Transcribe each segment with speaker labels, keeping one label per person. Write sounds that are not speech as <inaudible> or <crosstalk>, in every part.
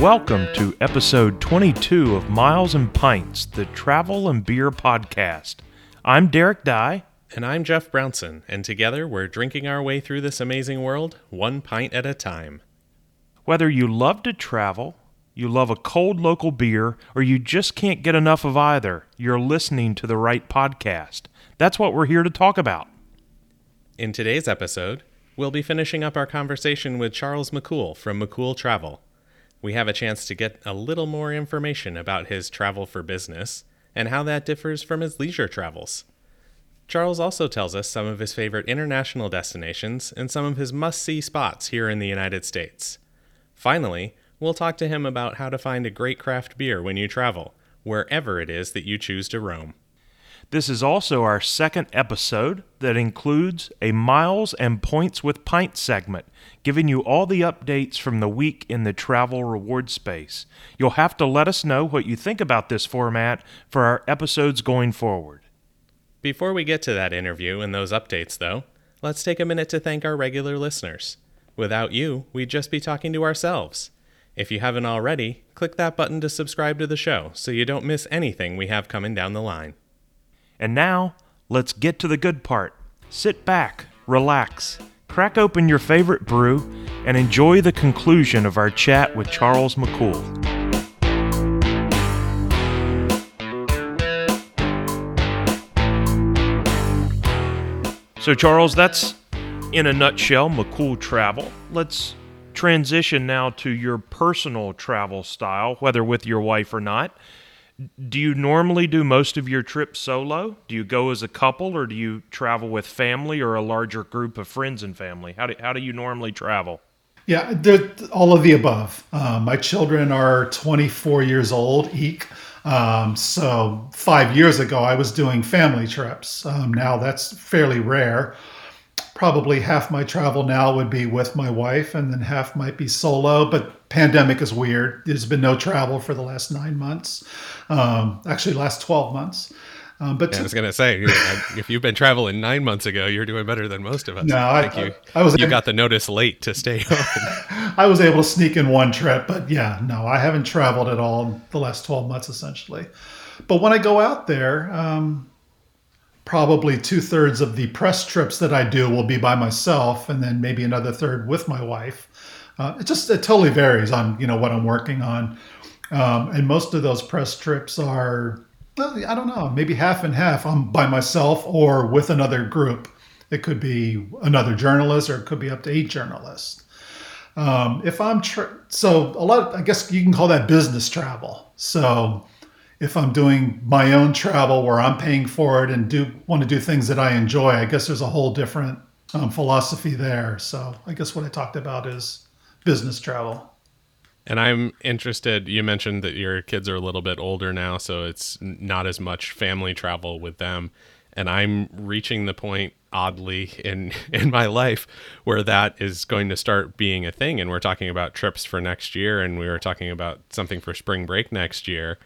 Speaker 1: Welcome to episode 22 of Miles and Pints, the travel and beer podcast. I'm Derek Dye.
Speaker 2: And I'm Jeff Brownson, and together we're drinking our way through this amazing world, one pint at a time.
Speaker 1: Whether you love to travel, you love a cold local beer, or you just can't get enough of either, you're listening to the right podcast. That's what we're here to talk about.
Speaker 2: In today's episode, we'll be finishing up our conversation with Charles McCool from McCool Travel. We have a chance to get a little more information about his travel for business and how that differs from his leisure travels. Charles also tells us some of his favorite international destinations and some of his must see spots here in the United States. Finally, we'll talk to him about how to find a great craft beer when you travel, wherever it is that you choose to roam.
Speaker 1: This is also our second episode that includes a Miles and Points with Pints segment, giving you all the updates from the week in the travel reward space. You'll have to let us know what you think about this format for our episodes going forward.
Speaker 2: Before we get to that interview and those updates, though, let's take a minute to thank our regular listeners. Without you, we'd just be talking to ourselves. If you haven't already, click that button to subscribe to the show so you don't miss anything we have coming down the line.
Speaker 1: And now, let's get to the good part. Sit back, relax, crack open your favorite brew, and enjoy the conclusion of our chat with Charles McCool. So, Charles, that's in a nutshell McCool travel. Let's transition now to your personal travel style, whether with your wife or not do you normally do most of your trips solo? Do you go as a couple, or do you travel with family or a larger group of friends and family? How do how do you normally travel?
Speaker 3: Yeah, all of the above. Um, my children are 24 years old, eek. Um, so five years ago, I was doing family trips. Um, now that's fairly rare probably half my travel now would be with my wife and then half might be solo but pandemic is weird there's been no travel for the last nine months um, actually last 12 months
Speaker 2: um, but yeah, I was gonna say, if you've been traveling nine months ago, you're doing better than most of us.
Speaker 3: No,
Speaker 2: I,
Speaker 3: I,
Speaker 2: you,
Speaker 3: I, was.
Speaker 2: You got the notice late to stay <laughs> home.
Speaker 3: I was able to sneak in one trip, but yeah, no, I haven't traveled at all the last twelve months, essentially. But when I go out there, um, probably two thirds of the press trips that I do will be by myself, and then maybe another third with my wife. Uh, it just it totally varies on you know what I'm working on, um, and most of those press trips are well, I don't know maybe half and half. I'm by myself or with another group. It could be another journalist, or it could be up to eight journalists. Um, if I'm tra- so a lot, I guess you can call that business travel. So if I'm doing my own travel where I'm paying for it and do want to do things that I enjoy, I guess there's a whole different um, philosophy there. So I guess what I talked about is business travel.
Speaker 2: And I'm interested. You mentioned that your kids are a little bit older now, so it's not as much family travel with them. And I'm reaching the point, oddly, in <laughs> in my life where that is going to start being a thing. And we're talking about trips for next year, and we were talking about something for spring break next year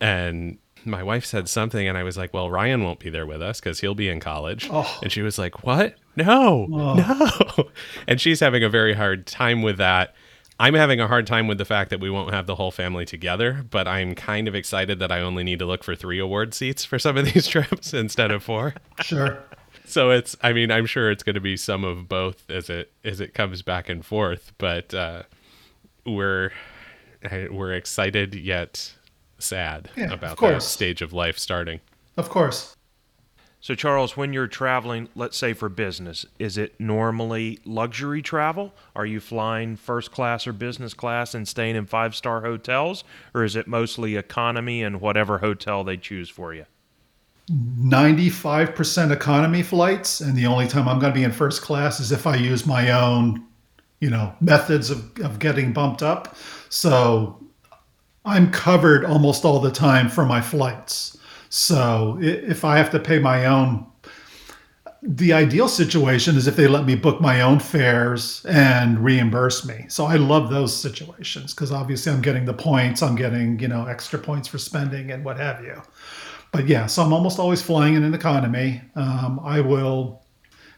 Speaker 2: and my wife said something and I was like, "Well, Ryan won't be there with us cuz he'll be in college." Oh. And she was like, "What? No. Oh. No." <laughs> And she's having a very hard time with that. I'm having a hard time with the fact that we won't have the whole family together, but I'm kind of excited that I only need to look for 3 award seats for some of these <laughs> trips instead of 4.
Speaker 3: Sure.
Speaker 2: so it's I mean, I'm sure it's going to be some of both as it as it comes back and forth, but uh we're we're excited yet sad yeah, about that stage of life starting.
Speaker 3: Of course.
Speaker 1: So, Charles, when you're traveling, let's say for business, is it normally luxury travel? Are you flying first class or business class and staying in five star hotels? Or is it mostly economy and whatever hotel they choose for you?
Speaker 3: 95% economy flights. And the only time I'm going to be in first class is if I use my own, you know, methods of, of getting bumped up. So I'm covered almost all the time for my flights. So if I have to pay my own, the ideal situation is if they let me book my own fares and reimburse me. So I love those situations because obviously I'm getting the points, I'm getting, you know, extra points for spending and what have you. But yeah, so I'm almost always flying in an economy. Um, I will,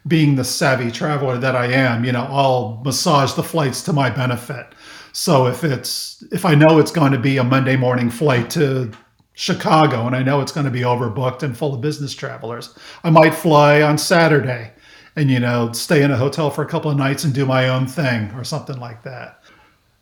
Speaker 3: being the savvy traveler that I am, you know, I'll massage the flights to my benefit. So if it's if I know it's going to be a Monday morning flight to Chicago and I know it's going to be overbooked and full of business travelers, I might fly on Saturday and you know stay in a hotel for a couple of nights and do my own thing or something like that.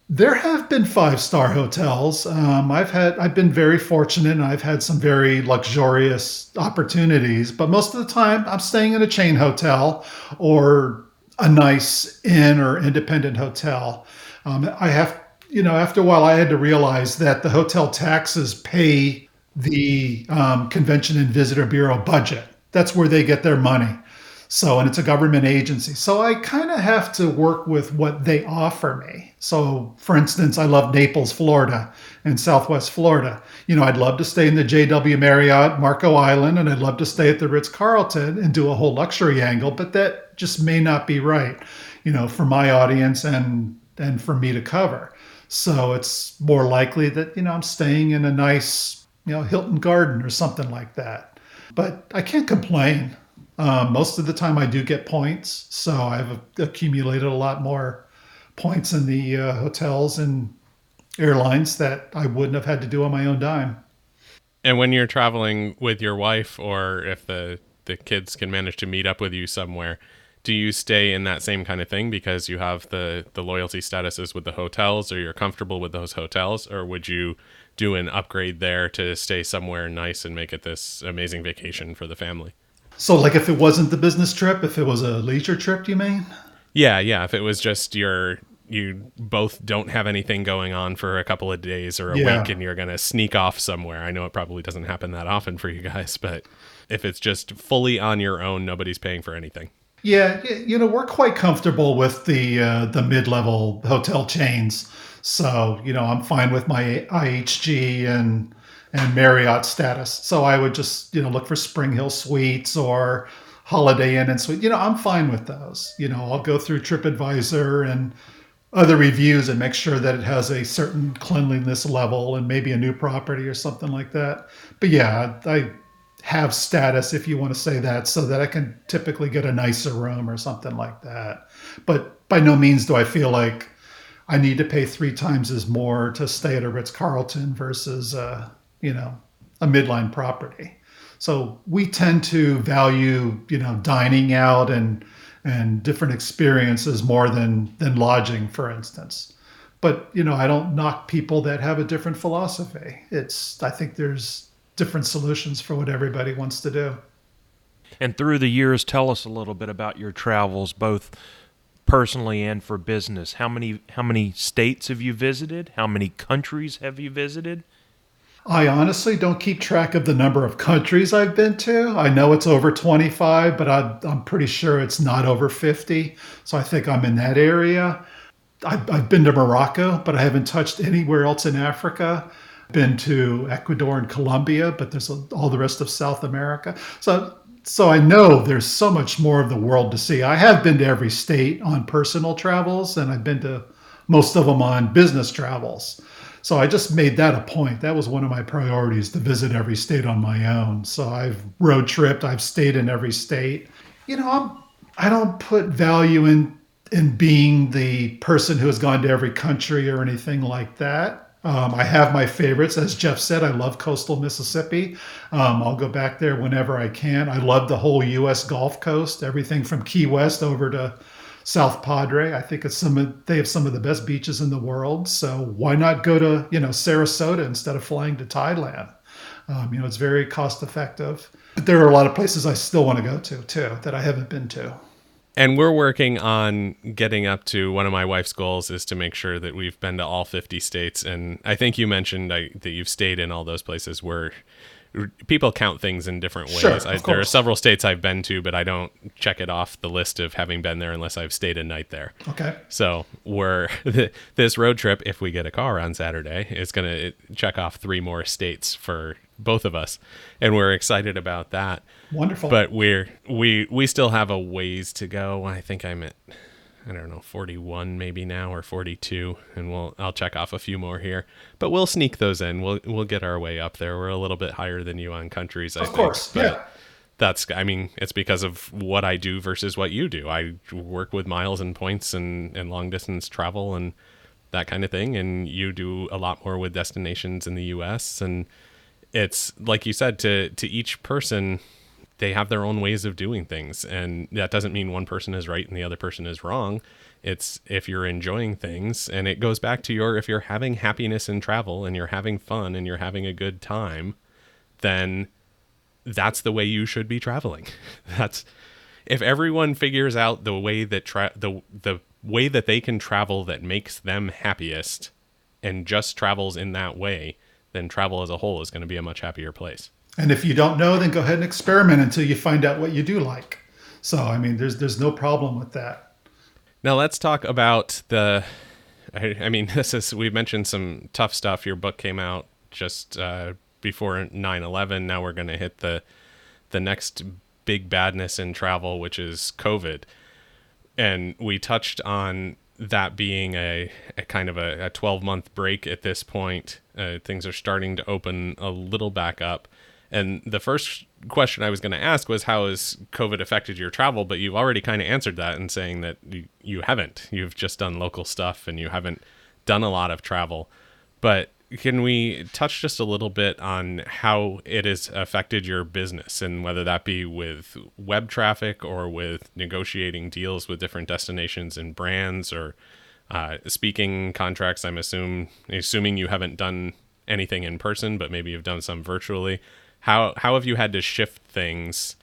Speaker 3: There have been five star hotels. Um, I've had I've been very fortunate and I've had some very luxurious opportunities, but most of the time I'm staying in a chain hotel or a nice inn or independent hotel. Um, I have you know after a while I had to realize that the hotel taxes pay the um, convention and visitor bureau budget. That's where they get their money. So, and it's a government agency. So I kind of have to work with what they offer me. So, for instance, I love Naples, Florida, and Southwest Florida. You know, I'd love to stay in the JW Marriott, Marco Island, and I'd love to stay at the Ritz Carlton and do a whole luxury angle, but that just may not be right, you know, for my audience and and for me to cover. So it's more likely that, you know, I'm staying in a nice, you know, Hilton Garden or something like that. But I can't complain. Um, most of the time, I do get points, so I've accumulated a lot more points in the uh, hotels and airlines that I wouldn't have had to do on my own dime.
Speaker 2: And when you're traveling with your wife, or if the the kids can manage to meet up with you somewhere, do you stay in that same kind of thing because you have the the loyalty statuses with the hotels, or you're comfortable with those hotels, or would you do an upgrade there to stay somewhere nice and make it this amazing vacation for the family?
Speaker 3: So, like, if it wasn't the business trip, if it was a leisure trip, do you mean?
Speaker 2: Yeah, yeah. If it was just your you both don't have anything going on for a couple of days or a
Speaker 3: Yeah.
Speaker 2: week and you're going to sneak off somewhere. I know it probably doesn't happen that often for you guys, but if it's just fully on your own, nobody's paying for anything.
Speaker 3: Yeah, you know, we're quite comfortable with the uh, the mid level hotel chains. So, you know, I'm fine with my IHG and and Marriott status. So I would just, you know, look for Spring Hill Suites or Holiday Inn and Suite. You know, I'm fine with those. You know, I'll go through TripAdvisor and other reviews and make sure that it has a certain cleanliness level and maybe a new property or something like that. But yeah, I have status if you want to say that so that I can typically get a nicer room or something like that. But by no means do I feel like I need to pay three times as more to stay at a Ritz Carlton versus uh, you know a midline property. So we tend to value you know dining out and and different experiences more than than lodging, for instance. But you know I don't knock people that have a different philosophy. It's I think there's different solutions for what everybody wants to do.
Speaker 1: And through the years, tell us a little bit about your travels, both personally and for business. How many how many states have you visited? How many countries have you visited?
Speaker 3: I honestly don't keep track of the number of countries I've been to. I know it's over 25, but I, I'm pretty sure it's not over 50. So I think I'm in that area. I've, I've been to Morocco, but I haven't touched anywhere else in Africa. Been to Ecuador and Colombia, but there's all the rest of South America. So, so I know there's so much more of the world to see. I have been to every state on personal travels, and I've been to most of them on business travels. So I just made that a point. That was one of my priorities to visit every state on my own. So I've road tripped. I've stayed in every state. You know, I'm, I don't put value in in being the person who has gone to every country or anything like that. Um, I have my favorites, as Jeff said. I love coastal Mississippi. Um, I'll go back there whenever I can. I love the whole U.S. Gulf Coast, everything from Key West over to South Padre. I think it's some of, they have some of the best beaches in the world. So why not go to you know Sarasota instead of flying to Thailand? Um, you know, it's very cost effective. But there are a lot of places I still want to go to too that I haven't been to.
Speaker 2: And we're working on getting up to one of my wife's goals is to make sure that we've been to all 50 states. And I think you mentioned I, that you've stayed in all those places where people count things in different ways.
Speaker 3: Sure,
Speaker 2: I, there are several states I've been to, but I don't check it off the list of having been there unless I've stayed a night there.
Speaker 3: Okay.
Speaker 2: So we're <laughs> this road trip, if we get a car on Saturday, is going to check off three more states for both of us, and we're excited about that.
Speaker 3: Wonderful.
Speaker 2: But we're we we still have a ways to go. I think I'm at I don't know 41 maybe now or 42, and we'll I'll check off a few more here. But we'll sneak those in. We'll we'll get our way up there. We're a little bit higher than you on countries. I
Speaker 3: Of
Speaker 2: think,
Speaker 3: course,
Speaker 2: but
Speaker 3: yeah.
Speaker 2: that's I mean it's because of what I do versus what you do. I work with miles and points and and long distance travel and that kind of thing. And you do a lot more with destinations in the US. And it's like you said, to, to each person, they have their own ways of doing things. And that doesn't mean one person is right and the other person is wrong. It's if you're enjoying things. And it goes back to your if you're having happiness in travel and you're having fun and you're having a good time, then that's the way you should be traveling. <laughs> That's if everyone figures out the way that tra- the the way that they can travel that makes them happiest and just travels in that way, then travel as a whole is going to be a much happier place.
Speaker 3: And if you don't know, then go ahead and experiment until you find out what you do like. So, I mean, there's there's no problem with that.
Speaker 2: Now let's talk about the. I, I mean, <laughs> this is we mentioned some tough stuff. Your book came out just uh, before 9/11. Now we're going to hit the the next big badness in travel, which is COVID. And we touched on that being a, a kind of a, a 12 month break at this point. Uh, things are starting to open a little back up. And the first question I was going to ask was, how has COVID affected your travel? But you've already kind of answered that in saying that you, you haven't. You've just done local stuff and you haven't done a lot of travel. But can we touch just a little bit on how it has affected your business and whether that be with web traffic or with negotiating deals with different destinations and brands or uh, speaking contracts? I'm assuming assuming you haven't done anything in person, but maybe you've done some virtually. How how have you had to shift things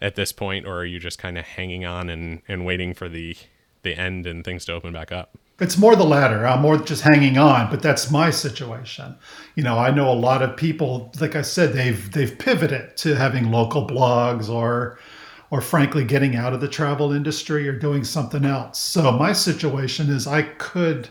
Speaker 2: at this point, or are you just kind of hanging on and, and waiting for the the end and things to open back up?
Speaker 3: It's more the latter. I'm more just hanging on, but that's my situation. You know, I know a lot of people, like I said, they've they've pivoted to having local blogs or or frankly getting out of the travel industry or doing something else. So my situation is I could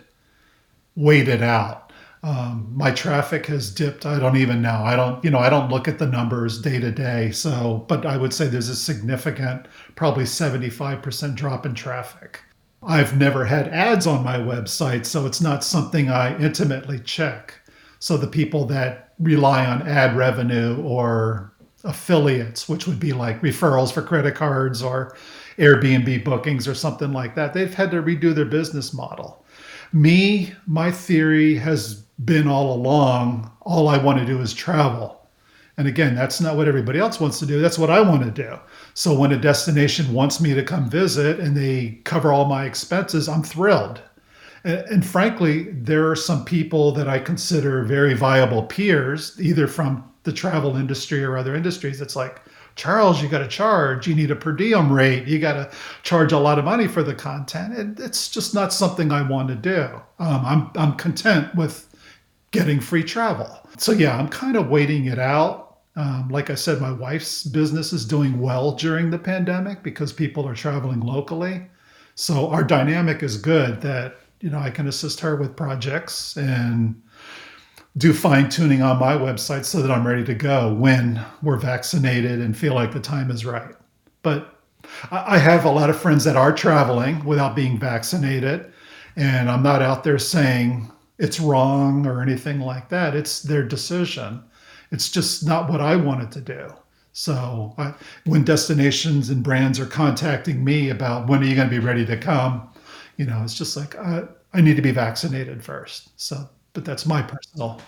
Speaker 3: wait it out. Um, my traffic has dipped. I don't even know. I don't, you know, I don't look at the numbers day to day. So, but I would say there's a significant, probably 75% drop in traffic. I've never had ads on my website, so it's not something I intimately check. So the people that rely on ad revenue or affiliates, which would be like referrals for credit cards or Airbnb bookings or something like that, they've had to redo their business model. Me, my theory has been all along all I want to do is travel. And again, that's not what everybody else wants to do. That's what I want to do. So when a destination wants me to come visit and they cover all my expenses, I'm thrilled. And, and, frankly, there are some people that I consider very viable peers, either from the travel industry or other industries. It's like, Charles, you got to charge. You need a per diem rate. You got to charge a lot of money for the content. And it's just not something I want to do. Um, I'm I'm content with getting free travel. So yeah, I'm kind of waiting it out. Um, like I said, my wife's business is doing well during the pandemic because people are traveling locally. So our dynamic is good that, you know, I can assist her with projects and do fine tuning on my website so that I'm ready to go when we're vaccinated and feel like the time is right. But I have a lot of friends that are traveling without being vaccinated. And I'm not out there saying it's wrong or anything like that. It's their decision it's just not what I wanted to do. So I, when destinations and brands are contacting me about when are you going to be ready to come, you know, it's just like I, I need to be vaccinated first. So, but that's my personal.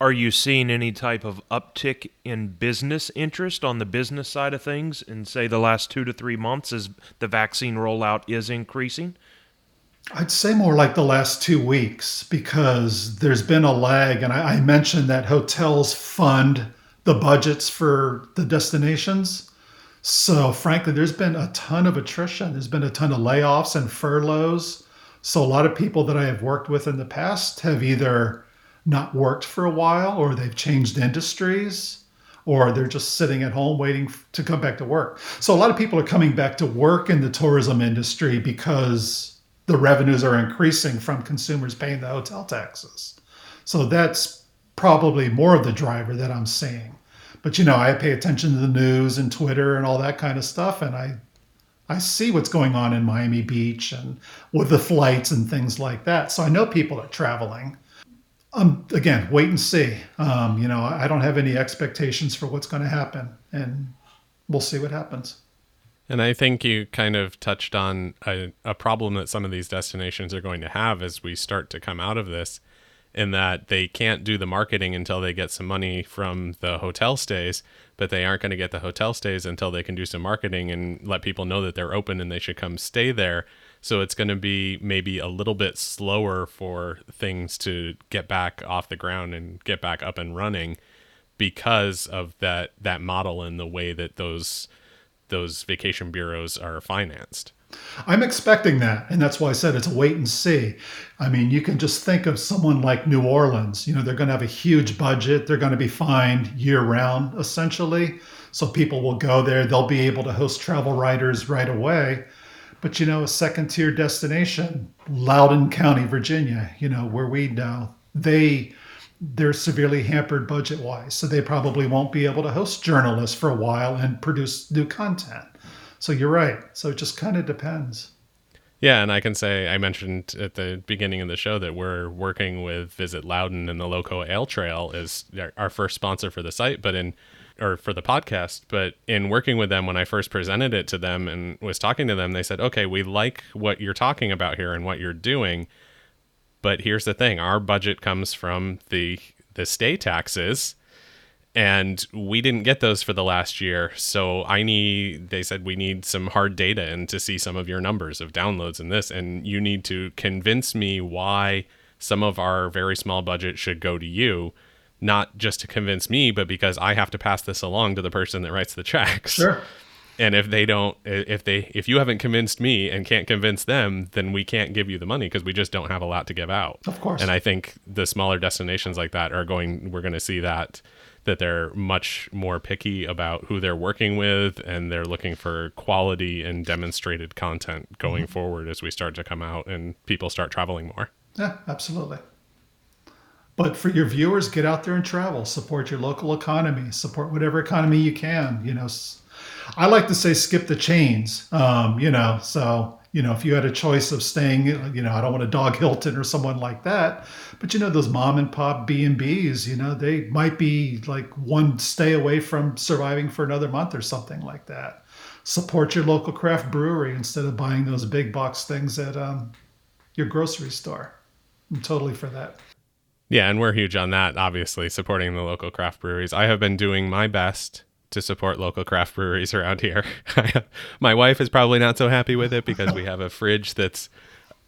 Speaker 1: Are you seeing any type of uptick in business interest on the business side of things in say the last two to three months as the vaccine rollout is increasing?
Speaker 3: I'd say more like the last two weeks because there's been a lag. And I, I, mentioned that hotels fund the budgets for the destinations. So, frankly, there's been a ton of attrition. There's been a ton of layoffs and furloughs. So, a lot of people that I have worked with in the past have either not worked for a while or they've changed industries or they're just sitting at home waiting to come back to work. So, a lot of people are coming back to work in the tourism industry because the revenues are increasing from consumers paying the hotel taxes. So that's probably more of the driver that I'm seeing. But you know, I pay attention to the news and Twitter and all that kind of stuff, and I I see what's going on in Miami Beach and with the flights and things like that. So I know people are traveling. Um, again, wait and see. Um, you know, I don't have any expectations for what's going to happen, and we'll see what happens.
Speaker 2: And I think you kind of touched on a, a problem that some of these destinations are going to have as we start to come out of this, in that they can't do the marketing until they get some money from the hotel stays, but they aren't going to get the hotel stays until they can do some marketing and let people know that they're open and they should come stay there. So it's going to be maybe a little bit slower for things to get back off the ground and get back up and running because of that that model and the way that those those vacation bureaus are financed.
Speaker 3: I'm expecting that. And that's why I said it's a wait and see. I mean, you can just think of someone like New Orleans. You know, they're going to have a huge budget. They're going to be fined year round, essentially. So people will go there. They'll be able to host travel writers right away. But, you know, a second tier destination, Loudoun County, Virginia, you know, where we know, they they're severely hampered budget wise. So they probably won't be able to host journalists for a while and produce new content. So you're right. So it just kind of depends.
Speaker 2: Yeah, and I can say I mentioned at the beginning of the show that we're working with Visit Loudoun and the Loco Ale Trail is our first sponsor for the site, but in or for the podcast, but in working with them when I first presented it to them and was talking to them, they said, "Okay, we like what you're talking about here and what you're doing, but here's the thing: our budget comes from the the stay taxes." and we didn't get those for the last year so i need they said we need some hard data and to see some of your numbers of downloads and this and you need to convince me why some of our very small budget should go to you not just to convince me but because i have to pass this along to the person that writes the checks
Speaker 3: Sure.
Speaker 2: And if they don't if they if you haven't convinced me and can't convince them then we can't give you the money because we just don't have a lot to give out
Speaker 3: Of course.
Speaker 2: and i think the smaller destinations like that are going we're going to see that that they're much more picky about who they're working with and they're looking for quality and demonstrated content going
Speaker 3: Mm-hmm.
Speaker 2: forward as we start to come out and people start traveling more
Speaker 3: Yeah, absolutely. But for your viewers, get out there and travel. Support your local economy. Support whatever economy you can. You know, s- I like to say skip the chains. Um, you know, so you know if you had a choice of staying, you know, I don't want a Dog Hilton or someone like that, but you know those mom and pop B and B's. You know, they might be like one stay away from surviving for another month or something like that. Support your local craft brewery instead of buying those big box things at um, your grocery store. I'm totally for that.
Speaker 2: Yeah, and we're huge on that, obviously, supporting the local craft breweries. I have been doing my best to support local craft breweries around here. <laughs> my wife is probably not so happy with it because we have a fridge that's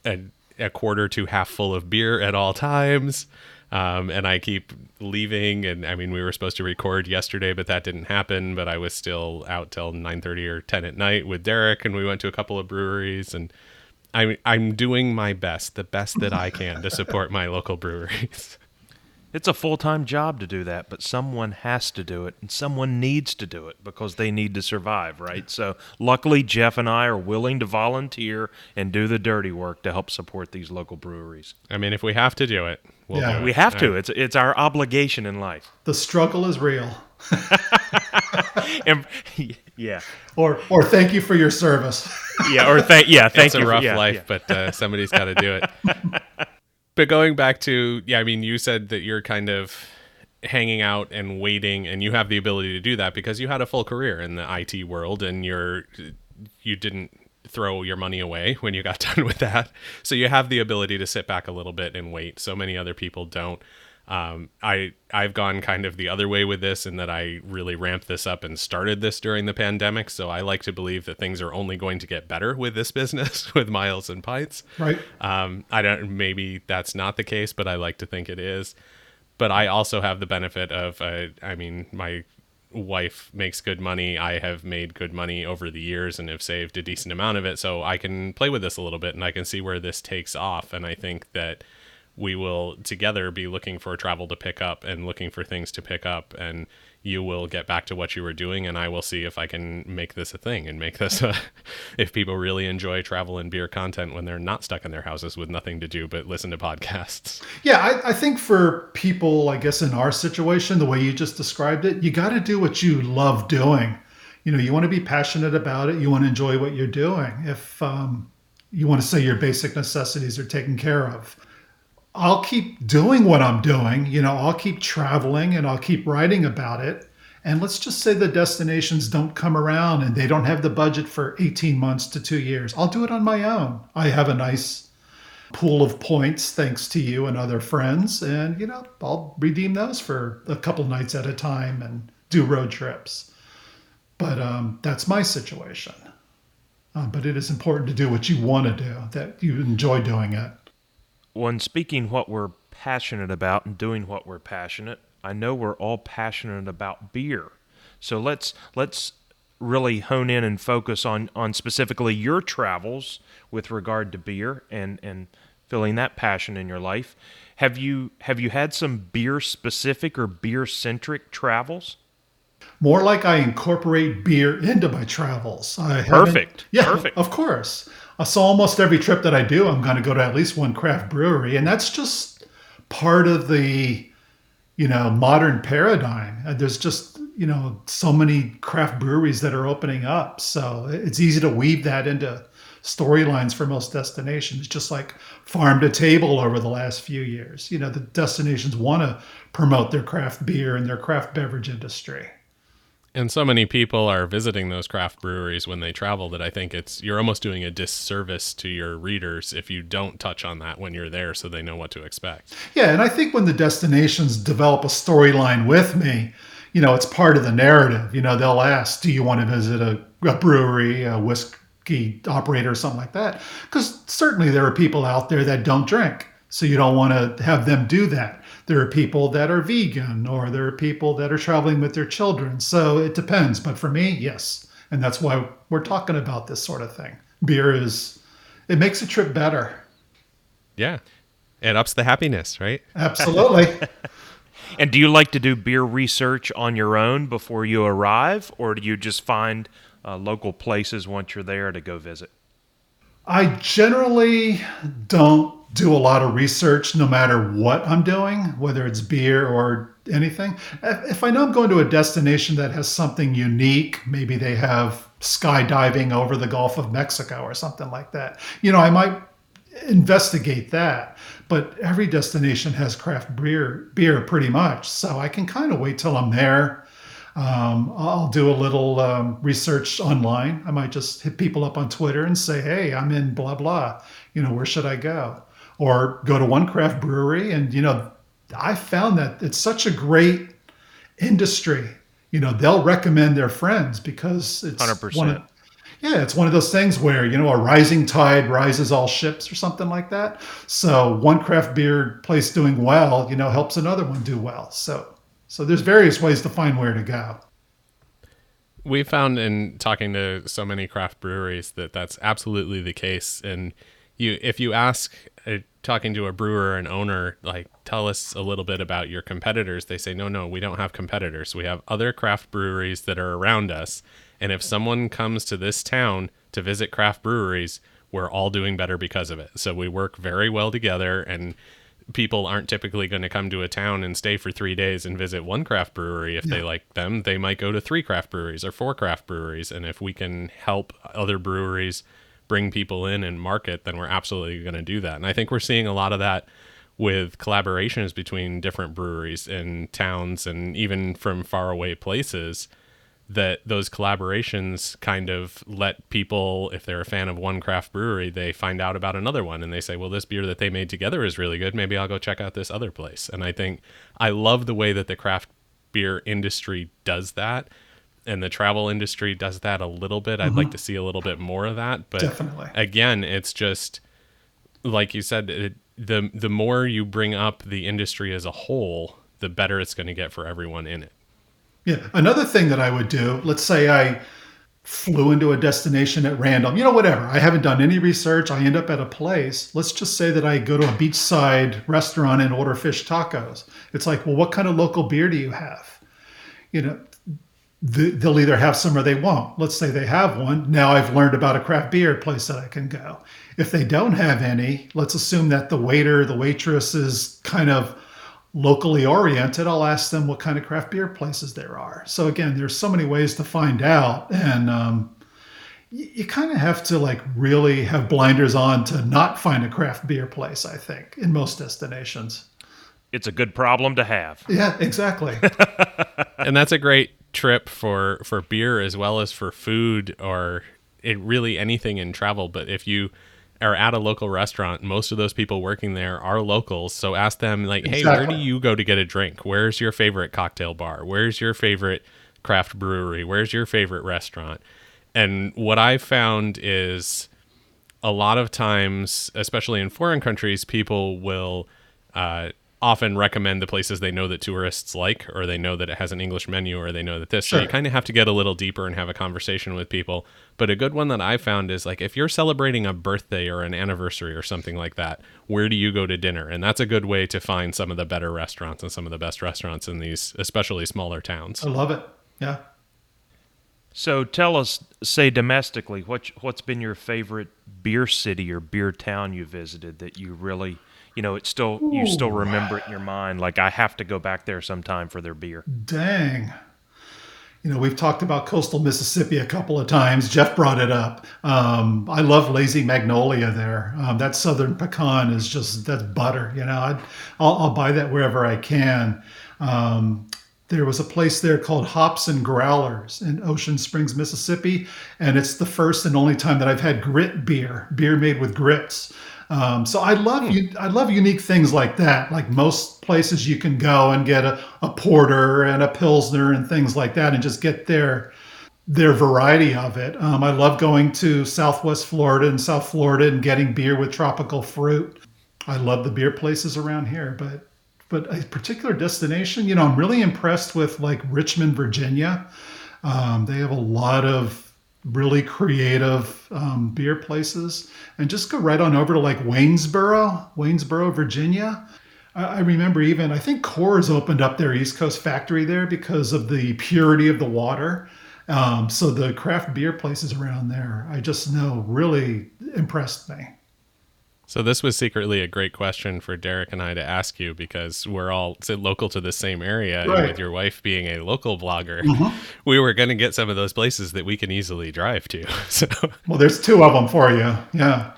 Speaker 2: a, a quarter to half full of beer at all times. Um, and I keep leaving, and I mean, we were supposed to record yesterday, but that didn't happen. But I was still out till nine thirty or ten at night with Derek, and we went to a couple of breweries, and I'm I'm doing my best, the best that I can, to support my local breweries. <laughs>
Speaker 1: It's a full time job to do that, but someone has to do it, and someone needs to do it because they need to survive, right? So, luckily, Jeff and I are willing to volunteer and do the dirty work to help support these local breweries.
Speaker 2: I mean, if we have to do it, we'll
Speaker 3: Yeah.
Speaker 2: do it.
Speaker 1: We have to.
Speaker 2: I-
Speaker 1: It's it's our obligation in life.
Speaker 3: The struggle is real. <laughs>
Speaker 1: And, yeah,
Speaker 3: Or or thank you for your service.
Speaker 1: yeah, or thank yeah, thank
Speaker 2: it's
Speaker 1: you.
Speaker 2: a
Speaker 1: for-
Speaker 2: rough
Speaker 1: yeah,
Speaker 2: life,
Speaker 1: yeah.
Speaker 2: but uh, somebody's got to do it. <laughs> but going back to yeah, I mean, you said that you're kind of hanging out and waiting, and you have the ability to do that because you had a full career in the IT world, and you're you didn't throw your money away when you got <laughs> done with that, so you have the ability to sit back a little bit and wait. So many other people don't. Um, I I've gone kind of the other way with this in that I really ramped this up and started this during the pandemic. So I like to believe that things are only going to get better with this <laughs> business with Miles and Pints.
Speaker 3: Right.
Speaker 2: Um, I don't. Maybe that's not the case, but I like to think it is. But I also have the benefit of, uh, I mean, my wife makes good money. I have made good money over the years and have saved a decent amount of it, so I can play with this a little bit and I can see where this takes off. And I think that we will together be looking for travel to pick up and looking for things to pick up and you will get back to what you were doing and I will see if I can make this a thing and make this <laughs> a if people really enjoy travel and beer content when they're not stuck in their houses with nothing to do but listen to podcasts.
Speaker 3: Yeah, I, I think for people, I guess in our situation, the way you just described it, you got to do what you love doing. You know, you want to be passionate about it. You want to enjoy what you're doing. If um, you want to say your basic necessities are taken care of, I'll keep doing what I'm doing. You know, I'll keep traveling and I'll keep writing about it. And let's just say the destinations don't come around and they don't have the budget for 18 months to two years. I'll do it on my own. I have a nice pool of points thanks to you and other friends. And, you know, I'll redeem those for a couple nights at a time and do road trips. But um, that's my situation. Uh, but it is important to do what you want to do, that you enjoy doing it.
Speaker 1: When speaking what we're passionate about and doing what we're passionate, I know we're all passionate about beer. So let's let's really hone in and focus on on specifically your travels with regard to beer and and filling that passion in your life. Have you have you had some beer specific or beer centric travels?
Speaker 3: More like I incorporate beer into my travels. I
Speaker 1: Perfect. <laughs>
Speaker 3: Yeah,
Speaker 1: Perfect.
Speaker 3: Of course. So almost every trip that I do, I'm going to go to at least one craft brewery, and that's just part of the you know modern paradigm. Uh, there's just you know so many craft breweries that are opening up, so it's easy to weave that into storylines for most destinations. Just like farm to table over the last few years, you know the destinations want to promote their craft beer and their craft beverage industry.
Speaker 2: And so many people are visiting those craft breweries when they travel that I think it's you're almost doing a disservice to your readers if you don't touch on that when you're there so they know what to expect.
Speaker 3: Yeah, and I think when the destinations develop a storyline with me, you know, it's part of the narrative. You know, they'll ask, "Do you want to visit a, a brewery, a whiskey operator, or something like that?" Because certainly there are people out there that don't drink, so you don't want to have them do that there are people that are vegan or there are people that are traveling with their children. So it depends. But for me, yes. And that's why we're talking about this sort of thing. Beer is, it makes a trip better.
Speaker 2: Yeah. It ups the happiness, right?
Speaker 3: Absolutely. <laughs>
Speaker 1: and do you like to do beer research on your own before you arrive, or do you just find uh, local places once you're there to go visit?
Speaker 3: I generally don't do a lot of research no matter what I'm doing, whether it's beer or anything. If I know I'm going to a destination that has something unique, maybe they have skydiving over the Gulf of Mexico or something like that, you know, I might investigate that. But every destination has craft beer, beer pretty much. So I can kind of wait till I'm there. Um, I'll do a little um, research online. I might just hit people up on Twitter and say, "Hey, I'm in blah blah. You know, where should I go?" or go to one craft brewery. And, you know, I found that it's such a great industry. You know, they'll recommend their friends because it's
Speaker 1: 100%.
Speaker 3: One of, yeah, it's one of those things where, you know, a rising tide rises all ships or something like that. So one craft beer place doing well, you know, helps another one do well. So so there's various ways to find where to go.
Speaker 2: We found in talking to so many craft breweries that that's absolutely the case. And you, if you ask uh, talking to a brewer and owner, like, tell us a little bit about your competitors, they say, no, no, we don't have competitors. We have other craft breweries that are around us. And if someone comes to this town to visit craft breweries, we're all doing better because of it. So we work very well together and people aren't typically going to come to a town and stay for three days and visit one craft brewery if yeah. they like them they might go to three craft breweries or four craft breweries and if we can help other breweries bring people in and market, then we're absolutely going to do that. And I think we're seeing a lot of that with collaborations between different breweries and towns and even from faraway places that those collaborations kind of let people if they're a fan of one craft brewery they find out about another one and they say well this beer that they made together is really good maybe i'll go check out this other place and i think i love the way that the craft beer industry does that and the travel industry does that a little bit. I'd mm-hmm. like to see a little bit more of that. But
Speaker 3: Definitely.
Speaker 2: again, it's just like you said, it, the the more you bring up the industry as a whole, the better it's going to get for everyone in it.
Speaker 3: Yeah. Another thing that I would do, let's say I flew into a destination at random, you know, whatever. I haven't done any research. I end up at a place. Let's just say that I go to a beachside restaurant and order fish tacos. It's like, well, what kind of local beer do you have? You know, they'll either have some or they won't. Let's say they have one. Now I've learned about a craft beer place that I can go. If they don't have any, let's assume that the waiter, the waitress is kind of locally oriented. I'll ask them what kind of craft beer places there are. So again, there's so many ways to find out, and um, you, you kind of have to like really have blinders on to not find a craft beer place. I think in most destinations.
Speaker 1: It's a good problem to have.
Speaker 3: Yeah, exactly. <laughs>
Speaker 2: and that's a great trip for for beer as well as for food or it really anything in travel. But if you are at a local restaurant, most of those people working there are locals. So ask them like, "Hey, where do you go to get a drink? Where's your favorite cocktail bar? Where's your favorite craft brewery? Where's your favorite restaurant?" And what I found is a lot of times, especially in foreign countries, people will uh, often recommend the places they know that tourists like, or they know that it has an English menu, or they know that this. Sure. So you kind of have to get a little deeper and have a conversation with people. But a good one that I found is like if you're celebrating a birthday or an anniversary or something like that, where do you go to dinner? And that's a good way to find some of the better restaurants and some of the best restaurants in these, especially smaller towns.
Speaker 3: I love it. Yeah.
Speaker 1: So tell us, say domestically, what what's been your favorite beer city or beer town you visited that you really, you know, it still Ooh. you still remember it in your mind? Like I have to go back there sometime for their beer.
Speaker 3: Dang. You know, we've talked about coastal Mississippi a couple of times. Jeff brought it up. Um, I love Lazy Magnolia there. Um, that Southern pecan is just that's butter. You know, i will buy that wherever I can. Um, there was a place there called Hops and Growlers in Ocean Springs, Mississippi, and it's the first and only time that I've had grit beer, beer made with grits. Um, so I love you. I love unique things like that. Like most places, you can go and get a, a porter and a pilsner and things like that, and just get their their variety of it. Um, I love going to Southwest Florida and South Florida and getting beer with tropical fruit. I love the beer places around here, but but a particular destination, you know, I'm really impressed with like Richmond, Virginia. Um, they have a lot of really creative um, beer places, and just go right on over to like Waynesboro, Waynesboro, Virginia. I, I remember even I think Coors opened up their East Coast factory there because of the purity of the water. Um, so the craft beer places around there, I just know really impressed me.
Speaker 2: So this was secretly a great question for Derek and I to ask you because we're all local to the same area, right. and with your wife being a local blogger, mm-hmm. <laughs> we were going to get some of those places that we can easily drive to. <laughs> So,
Speaker 3: well, there's two of them for you. Yeah.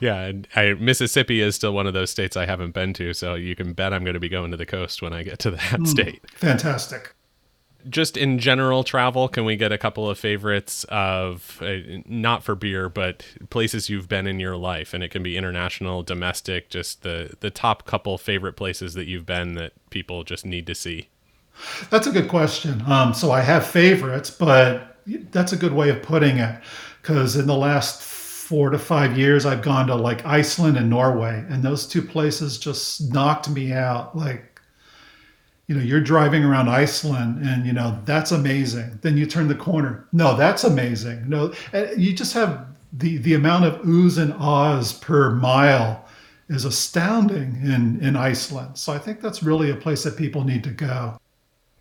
Speaker 2: Yeah, and I, Mississippi is still one of those states I haven't been to, so you can bet I'm going to be going to the coast when I get to that mm, state.
Speaker 3: Fantastic
Speaker 2: just in general travel, can we get a couple of favorites of uh, not for beer, but places you've been in your life? And it can be international, domestic, just the the top couple favorite places that you've been that people just need to see.
Speaker 3: That's a good question. Um, so I have favorites, but that's a good way of putting it because in the last four to five years, I've gone to like Iceland and Norway, and those two places just knocked me out. Like you know you're driving around iceland and you know that's amazing. Then you turn the corner. No that's amazing. No and you just have the the amount of oohs and ahs per mile is astounding in in iceland. So i think that's really a place that people need to go.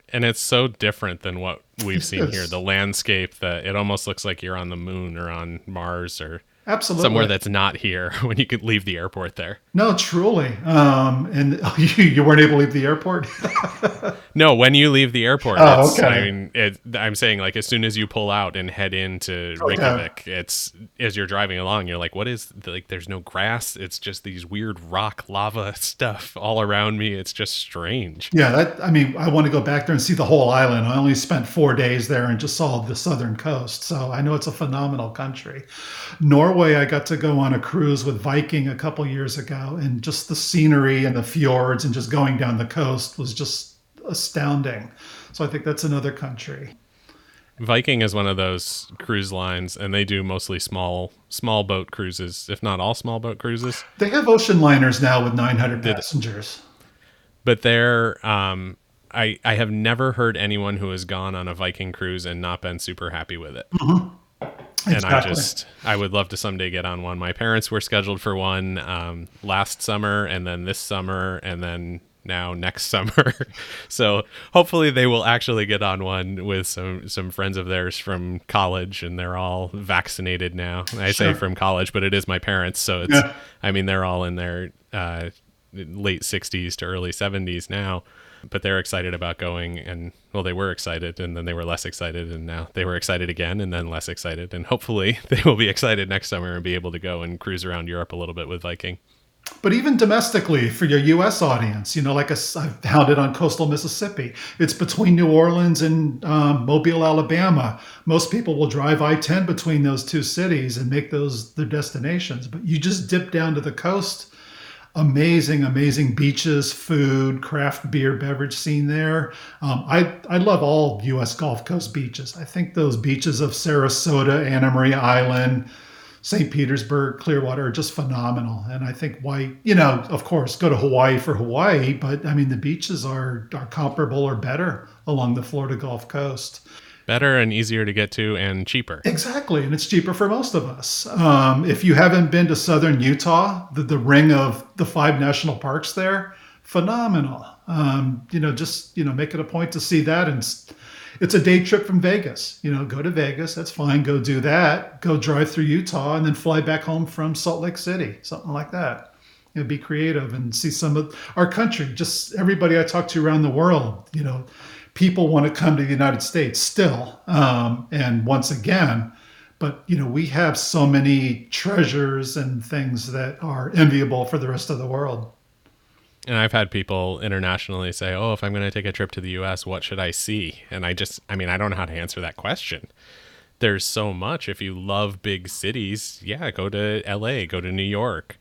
Speaker 2: And it's so different than what we've seen here the landscape that it almost looks like you're on the moon or on mars or
Speaker 3: Absolutely.
Speaker 2: Somewhere that's not here <laughs> when you could leave the airport there.
Speaker 3: No, truly. Um, and <laughs> you, you weren't able to leave the airport? <laughs>
Speaker 2: no, when you leave the airport. Oh, okay. I mean, it, I'm saying like as soon as you pull out and head into Reykjavik, okay. it's as you're driving along, you're like, what is like? There's no grass. It's just these weird rock lava stuff all around me. It's just strange.
Speaker 3: Yeah, that. I mean, I want to go back there and see the whole island. I only spent four days there and just saw the southern coast, so I know it's a phenomenal country. Norway Norway, I got to go on a cruise with Viking a couple years ago, and just the scenery and the fjords and just going down the coast was just astounding. So I think that's another country.
Speaker 2: Viking is one of those cruise lines, and they do mostly small small boat cruises, if not all small boat cruises.
Speaker 3: They have ocean liners now with 900 passengers.
Speaker 2: But they're, um, I I have never heard anyone who has gone on a Viking cruise and not been super happy with it. Mm-hmm <laughs> and I just I would love to someday get on one. My parents were scheduled for one um, last summer, and then this summer, and then now next <laughs> summer. so hopefully they will actually get on one with some some friends of theirs from college, and they're all vaccinated now. I sure. say from college, but it is my parents, so it's yeah. I mean they're all in their uh, late sixties to early seventies now but they're excited about going and well they were excited and then they were less excited and now they were excited again and then less excited and hopefully <laughs> they will be excited next summer and be able to go and cruise around Europe a little bit with Viking.
Speaker 3: but even domestically for your U.S. audience, you know, like I found it on coastal Mississippi. It's between New Orleans and um, Mobile, Alabama. Most people will drive I-10 between those two cities and make those their destinations. But you just dip down to the coast. Amazing, amazing beaches, food, craft beer, beverage scene there. Um, I I love all U.S. Gulf Coast beaches. I think those beaches of Sarasota, Anna Maria Island, St. Petersburg, Clearwater are just phenomenal. And I think why, you know, of course, go to Hawaii for Hawaii, but I mean, the beaches are, are comparable or better along the Florida Gulf Coast.
Speaker 2: Better and easier to get to and cheaper.
Speaker 3: Exactly. And it's cheaper for most of us. Um, if you haven't been to southern Utah, the, the ring of the five national parks there, phenomenal. Um, you know, just, you know, make it a point to see that and it's a day trip from Vegas. You know, go to Vegas, that's fine. Go do that. Go drive through Utah and then fly back home from Salt Lake City, something like that. You know, be creative and see some of our country. Just everybody I talk to around the world, you know, people want to come to the United States still. Um, and once again, but you know, we have so many treasures and things that are enviable for the rest of the world.
Speaker 2: And I've had people internationally say, "Oh, if I'm going to take a trip to the US, what should I see?" And I just I mean, I don't know how to answer that question. There's so much. If you love big cities, yeah, go to LA, go to New York.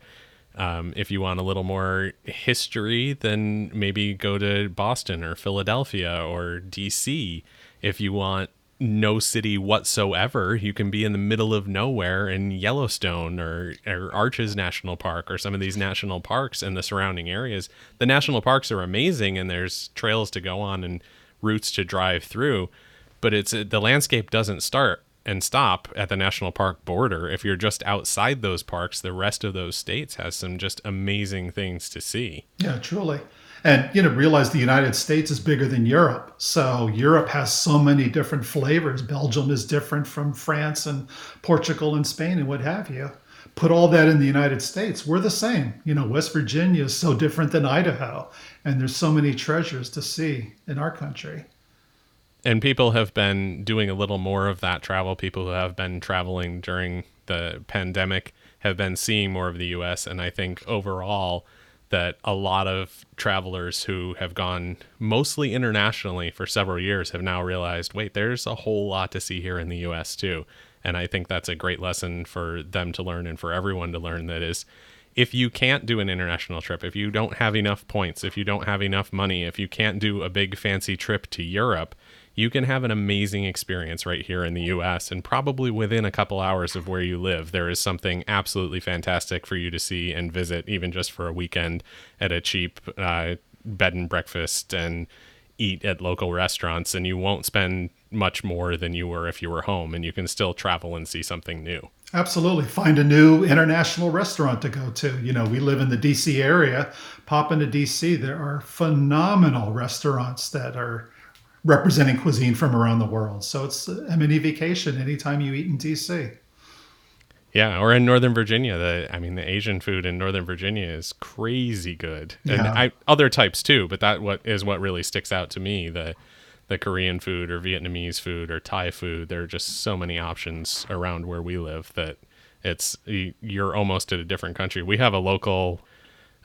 Speaker 2: Um, if you want a little more history, then maybe go to Boston or Philadelphia or DC. If you want no city whatsoever. You can be in the middle of nowhere in Yellowstone or, or Arches National Park or some of these national parks and the surrounding areas. The national parks are amazing and there's trails to go on and routes to drive through, but it's the landscape doesn't start and stop at the national park border. If you're just outside those parks, the rest of those states has some just amazing things to see.
Speaker 3: Yeah, truly. And you know realize the united states is bigger than europe. So europe has so many different flavors. Belgium is different from france and portugal and spain and what have you. Put all that in the united states we're the same. You know west virginia is so different than idaho. And there's so many treasures to see in our country
Speaker 2: and people have been doing a little more of that travel people who have been traveling during the pandemic have been seeing more of the us and i think overall that a lot of travelers who have gone mostly internationally for several years have now realized wait, there's a whole lot to see here in the US too. And I think that's a great lesson for them to learn and for everyone to learn that is if you can't do an international trip, if you don't have enough points, if you don't have enough money, if you can't do a big fancy trip to Europe, you can have an amazing experience right here in the US. And probably within a couple hours of where you live, there is something absolutely fantastic for you to see and visit, even just for a weekend at a cheap uh, bed and breakfast and eat at local restaurants. And you won't spend much more than you were if you were home, and you can still travel and see something new.
Speaker 3: Absolutely. Find a new international restaurant to go to. You know, we live in the DC area. Pop into DC. There are phenomenal restaurants that are representing cuisine from around the world. So it's a mini vacation anytime you eat in DC.
Speaker 2: Yeah, or in Northern Virginia, the I mean the Asian food in Northern Virginia is crazy good, and yeah. I, other types too. But that what is what really sticks out to me the the Korean food or Vietnamese food or Thai food. There are just so many options around where we live that it's you're almost at a different country. We have a local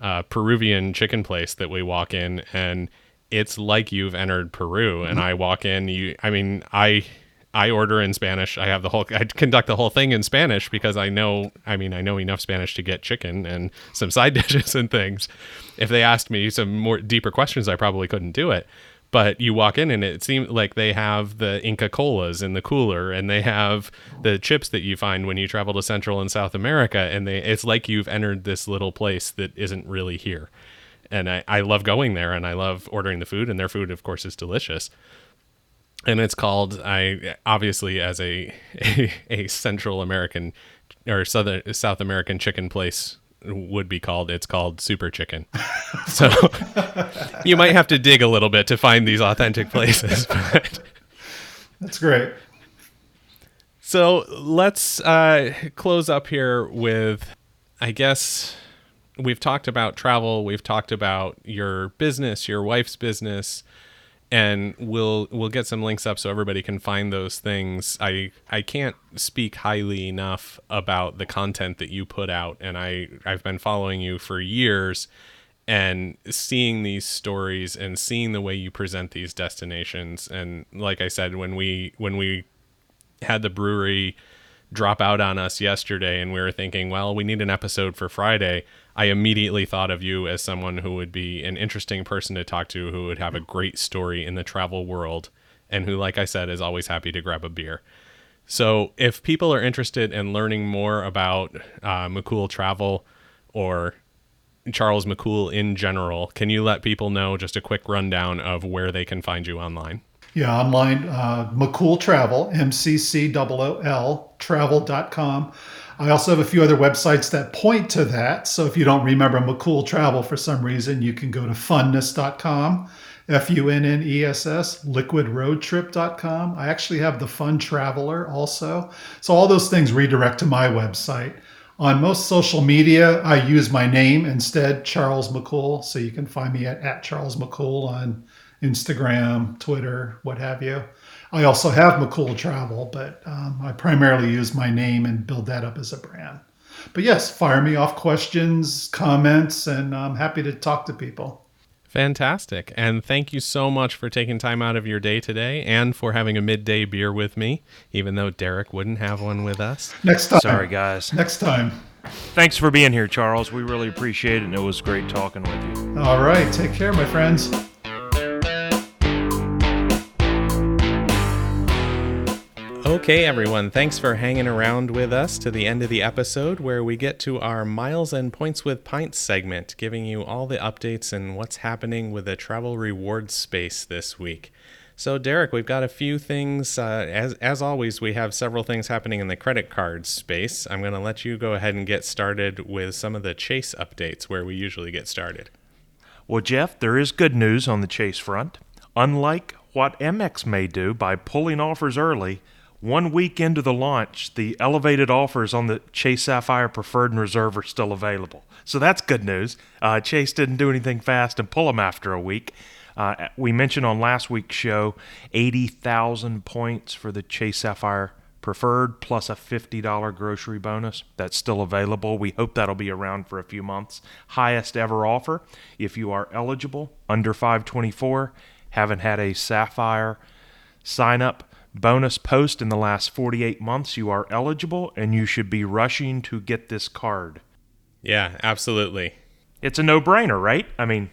Speaker 2: uh, Peruvian chicken place that we walk in, and it's like you've entered Peru. And mm-hmm. I walk in, you, I mean, I, I order in Spanish. I have the whole, I conduct the whole thing in Spanish because I know, I mean, I know enough Spanish to get chicken and some side <laughs> dishes and things. If they asked me some more deeper questions, I probably couldn't do it. But you walk in and it seems like they have the Inca Colas in the cooler and they have the chips that you find when you travel to Central and South America. And they, it's like you've entered this little place that isn't really here and I, I love going there and I love ordering the food and their food of course is delicious and it's called I obviously as a a, <laughs> a Central American or Southern South American chicken place would be called it's called Super Chicken. <laughs> so you might have to dig a little bit to find these authentic places. <laughs> But.
Speaker 3: That's great.
Speaker 2: So let's uh, close up here with, I guess, we've talked about travel, we've talked about your business, your wife's business, and we'll we'll get some links up so everybody can find those things. I I can't speak highly enough about the content that you put out, and I I've been following you for years, and seeing these stories and seeing the way you present these destinations, and like I said, when we when we had the brewery drop out on us yesterday and we were thinking, well, we need an episode for Friday, I immediately thought of you as someone who would be an interesting person to talk to, who would have a great story in the travel world, and who, like I said, is always happy to grab a beer. So, if people are interested in learning more about uh, McCool Travel or Charles McCool in general, can you let people know just a quick rundown of where they can find you online?
Speaker 3: Yeah, online, uh, McCool Travel, M C C O O L, travel.com. I also have a few other websites that point to that. So if you don't remember McCool Travel for some reason, you can go to funness.com, F U N N E S S, liquidroadtrip.com. I actually have the Fun Traveler also. So all those things redirect to my website. On most social media, I use my name instead, Charles McCool. So you can find me at, at Charles McCool on Instagram, Twitter, what have you. I also have McCool Travel, but um, I primarily use my name and build that up as a brand. But yes, fire me off questions, comments, and I'm happy to talk to people.
Speaker 2: Fantastic. And thank you so much for taking time out of your day today and for having a midday beer with me, even though Derek wouldn't have one with us.
Speaker 3: Next time.
Speaker 1: Sorry, guys.
Speaker 3: Next time.
Speaker 1: Thanks for being here, Charles. We really appreciate it, and it was great talking with you.
Speaker 3: All right. Take care, my friends.
Speaker 2: Okay, everyone, thanks for hanging around with us to the end of the episode where we get to our Miles and Points with Pints segment, giving you all the updates and what's happening with the travel reward space this week. So, Derek, we've got a few things. Uh, as, as always, we have several things happening in the credit card space. I'm going to let you go ahead and get started with some of the Chase updates where we usually get started.
Speaker 1: Well, Jeff, there is good news on the Chase front. Unlike what Amex may do by pulling offers early, one week into the launch, the elevated offers on the Chase Sapphire Preferred and Reserve are still available. So that's good news. Uh, Chase didn't do anything fast and pull them after a week. Uh, we mentioned on last week's show 80,000 points for the Chase Sapphire Preferred plus a $50 grocery bonus. That's still available. We hope that'll be around for a few months. Highest ever offer. If you are eligible, under 524, haven't had a Sapphire sign up bonus post in the last 48 months, you are eligible and you should be rushing to get this card.
Speaker 2: Yeah, absolutely.
Speaker 1: It's a no brainer, right? I mean,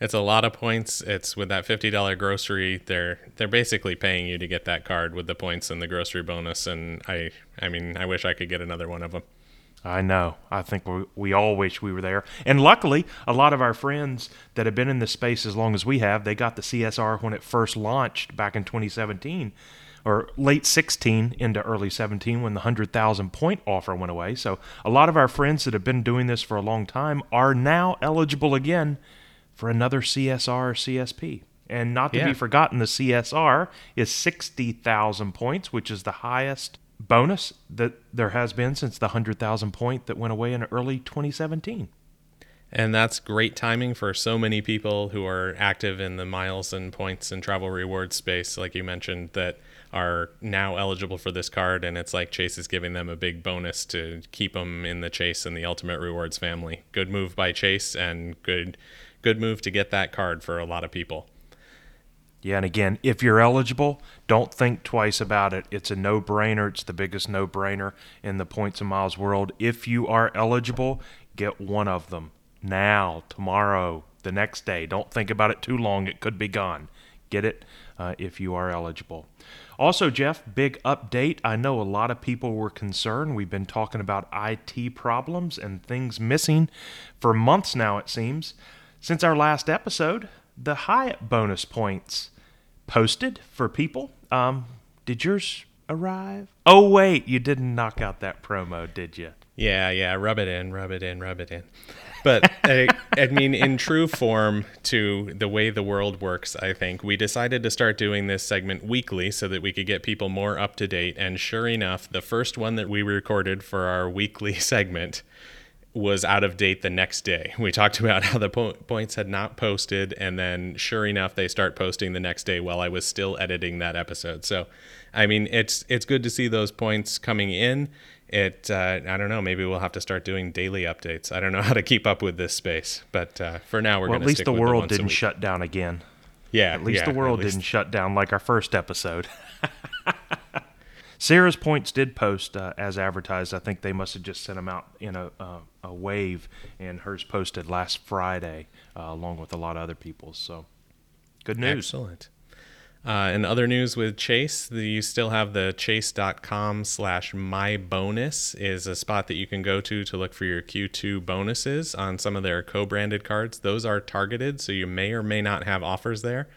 Speaker 2: it's a lot of points. It's with that fifty dollar grocery. They're they're basically paying you to get that card with the points and the grocery bonus. And I I mean I wish I could get another one of them.
Speaker 1: I know. I think we, we all wish we were there. And luckily, a lot of our friends that have been in this space as long as we have, they got the CSR when it first launched back in 2017 or late 16 into early 17 when the 100,000 point offer went away. So a lot of our friends that have been doing this for a long time are now eligible again for another CSR or CSP. And not to yeah. be forgotten, the CSR is 60,000 points, which is the highest bonus that there has been since the 100,000 point that went away in early 2017.
Speaker 2: And that's great timing for so many people who are active in the miles and points and travel reward space, like you mentioned, that are now eligible for this card, and it's like Chase is giving them a big bonus to keep them in the Chase and the Ultimate Rewards family. Good move by Chase, and good good move to get that card for a lot of people.
Speaker 1: Yeah, and again, if you're eligible, don't think twice about it. It's a no brainer. It's the biggest no brainer in the points and miles world. If you are eligible, get one of them now, tomorrow, the next day. Don't think about it too long. It could be gone. Get it uh, if you are eligible. Also, Jeff, big update. I know a lot of people were concerned. We've been talking about IT problems and things missing for months now, it seems. Since our last episode, the Hyatt bonus points posted for people. Um, did yours arrive? Oh, wait, you didn't knock out that promo, did you?
Speaker 2: Yeah, yeah, rub it in, rub it in, rub it in but I, I, mean, in true form to the way the world works, I think we decided to start doing this segment weekly so that we could get people more up to date. And sure enough, the first one that we recorded for our weekly <laughs> segment was out of date the next day. We talked about how the po- points had not posted, and then sure enough, they start posting the next day while I was still editing that episode. So, I mean, it's it's good to see those points coming in. It uh, I don't know. Maybe we'll have to start doing daily updates. I don't know <laughs> how to keep up with this space, but uh, for now, we're
Speaker 1: well,
Speaker 2: going
Speaker 1: to. At least the world
Speaker 2: the
Speaker 1: didn't shut down again.
Speaker 2: Yeah,
Speaker 1: at least
Speaker 2: yeah,
Speaker 1: the world
Speaker 2: least.
Speaker 1: didn't shut down like our first episode. <laughs> Sarah's points did post uh, as advertised. I think they must have just sent them out in a, uh, a wave, and hers posted last Friday uh, along with a lot of other people's. So, good news.
Speaker 2: Excellent. Uh, in other news with Chase, you still have the chase.com slash my bonus is a spot that you can go to to look for your Q2 bonuses on some of their co-branded cards. Those are targeted, so you may or may not have offers there.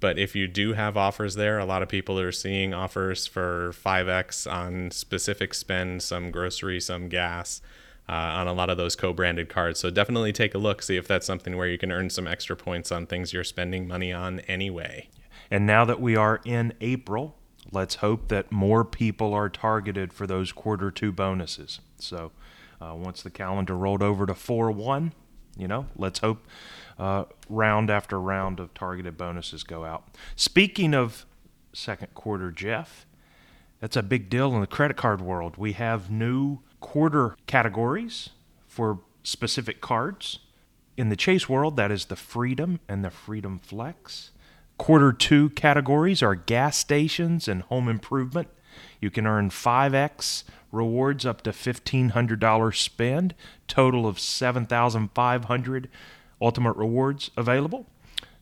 Speaker 2: But if you do have offers there, a lot of people are seeing offers for 5x on specific spend, some grocery, some gas. Uh, on a lot of those co-branded cards. So definitely take a look, see if that's something where you can earn some extra points on things you're spending money on anyway.
Speaker 1: And now that we are in April, let's hope that more people are targeted for those quarter two bonuses. So uh, once the calendar rolled over to 4 1, you know, let's hope uh, round after round of targeted bonuses go out. Speaking of second quarter, Jeff, that's a big deal in the credit card world. We have new quarter categories for specific cards. In the Chase world, that is the Freedom and the Freedom Flex. Quarter two categories are gas stations and home improvement. You can earn 5x rewards up to $1,500 spend, total of 7,500 ultimate rewards available.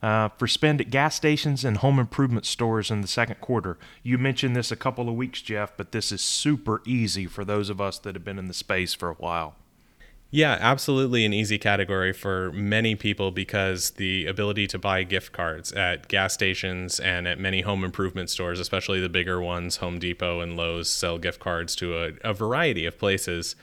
Speaker 1: Uh, for spend at gas stations and home improvement stores in the second quarter. You mentioned this a couple of weeks, Jeff, but this is super easy for those of us that have been in the space for a while.
Speaker 2: Yeah, absolutely an easy category for many people because the ability to buy gift cards at gas stations and at many home improvement stores, especially the bigger ones, Home Depot and Lowe's sell gift cards to a, a variety of places.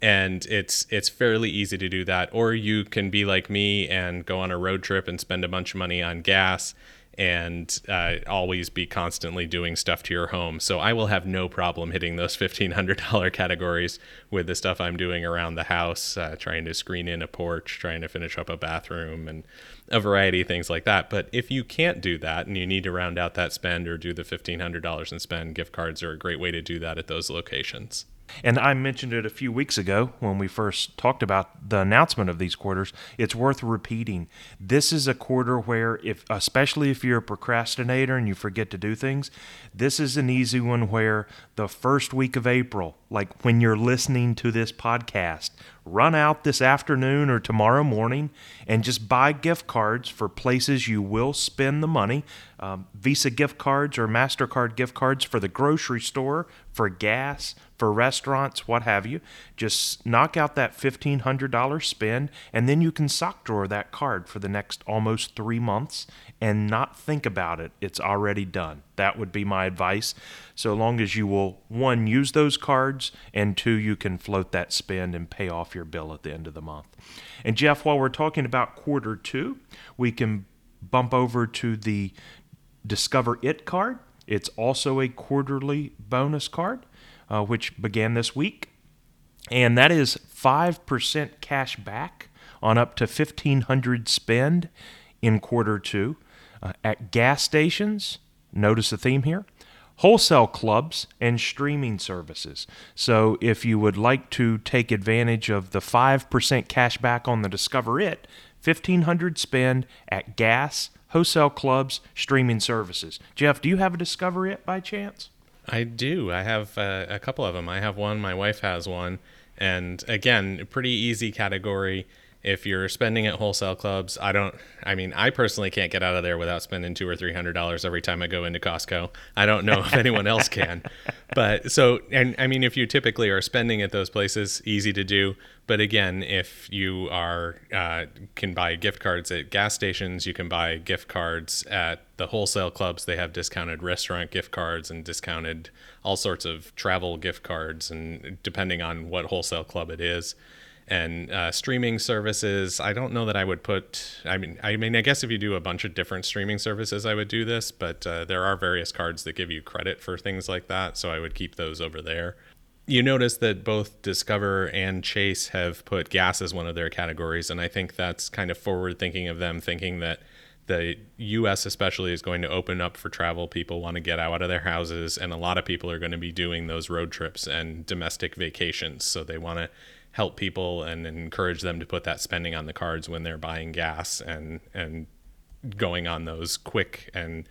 Speaker 2: And it's it's fairly easy to do that. Or you can be like me and go on a road trip and spend a bunch of money on gas and uh, always be constantly doing stuff to your home. So i will have no problem hitting those $1500 categories with the stuff i'm doing around the house uh, trying to screen in a porch trying to finish up a bathroom and a variety of things like that. But if you can't do that and you need to round out that spend or do the $1500 and spend gift cards are a great way to do that at those locations
Speaker 1: and I mentioned it a few weeks ago when we first talked about the announcement of these quarters. It's worth repeating. This is a quarter where, if especially if you're a procrastinator and you forget to do things, this is an easy one where the first week of April, like when you're listening to this podcast, run out this afternoon or tomorrow morning and just buy gift cards for places you will spend the money. Um, Visa gift cards or MasterCard gift cards for the grocery store, for gas, for restaurants, what have you. Just knock out that $1,500 spend, and then you can sock drawer that card for the next almost three months and not think about it. It's already done. That would be my advice. So long as you will, one, use those cards, and two, you can float that spend and pay off your bill at the end of the month. And Jeff, while we're talking about quarter two, we can bump over to the Discover It card. It's also a quarterly bonus card, uh, which began this week. And that is 5% cash back on up to 1500 spend in quarter two uh, at gas stations. Notice the theme here wholesale clubs and streaming services. So if you would like to take advantage of the 5% cash back on the Discover It, 1500 spend at gas, wholesale clubs, streaming services. Jeff, do you have a Discover It by chance?
Speaker 2: I do. I have uh, a couple of them. I have one, my wife has one. And again, pretty easy category if you're spending at wholesale clubs, I don't. I mean, I personally can't get out of there without spending two or three hundred dollars every time I go into Costco. I don't know if anyone else can, <laughs> but so and I mean, if you typically are spending at those places, easy to do. But again, if you are uh, can buy gift cards at gas stations, you can buy gift cards at the wholesale clubs. They have discounted restaurant gift cards and discounted all sorts of travel gift cards, and depending on what wholesale club it is and uh, streaming services i don't know that i would put i mean i mean i guess if you do a bunch of different streaming services i would do this but uh, there are various cards that give you credit for things like that so i would keep those over there you notice that both Discover and Chase have put gas as one of their categories, and I think that's kind of forward thinking of them, thinking that the US especially is going to open up for travel. People want to get out of their houses, and a lot of people are going to be doing those road trips and domestic vacations. So they want to help people and encourage them to put that spending on the cards when they're buying gas and and going on those quick and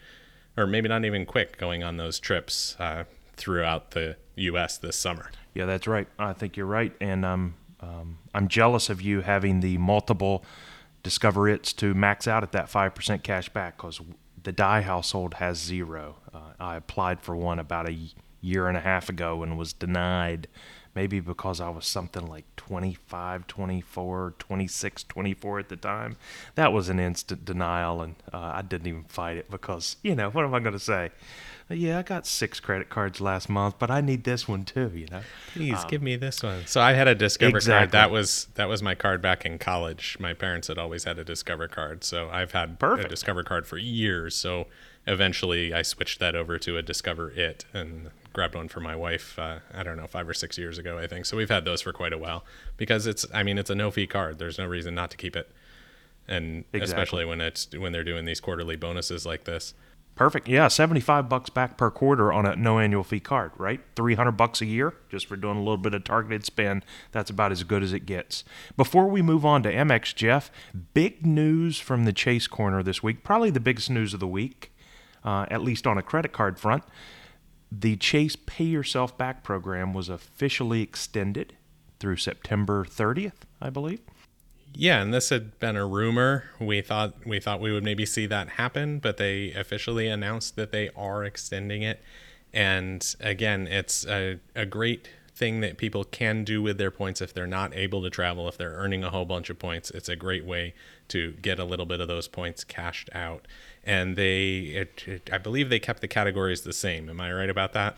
Speaker 2: or maybe not even quick going on those trips uh, throughout the U.S. this summer.
Speaker 1: Yeah, that's right. I think you're right, and um, um, I'm jealous of you having the multiple discover it's to max out at that 5% cash back because the Die household has zero. Uh, I applied for one about a year and a half ago and was denied, maybe because I was something like 25, 24, 26, 24 at the time. That was an instant denial, and uh, I didn't even fight it because, you know, what am I going to say? yeah, I got six credit cards last month, but I need this one too. You know,
Speaker 2: please um, give me this one. So I had a Discover exactly. card. That was that was my card back in college. My parents had always had a Discover card, so I've had Perfect. a Discover card for years. So eventually, I switched that over to a Discover It and grabbed one for my wife. Uh, I don't know, five or six years ago, I think. So we've had those for quite a while because it's. I mean, it's a no fee card. There's no reason not to keep it, and exactly. especially when it's when they're doing these quarterly bonuses like this.
Speaker 1: Perfect. Yeah, 75 bucks back per quarter on a no annual fee card, right? 300 bucks a year just for doing a little bit of targeted spend. That's about as good as it gets. Before we move on to Amex Jeff, big news from the Chase corner this week, probably the biggest news of the week, uh, at least on a credit card front. The Chase Pay Yourself Back program was officially extended through September 30th, I believe
Speaker 2: yeah, and this had been a rumor. We thought we thought we would maybe see that happen, but they officially announced that they are extending it. And again, it's a, a great thing that people can do with their points if they're not able to travel, if they're earning a whole bunch of points. It's a great way to get a little bit of those points cashed out. And they, it, it, I believe they kept the categories the same. Am I right about that?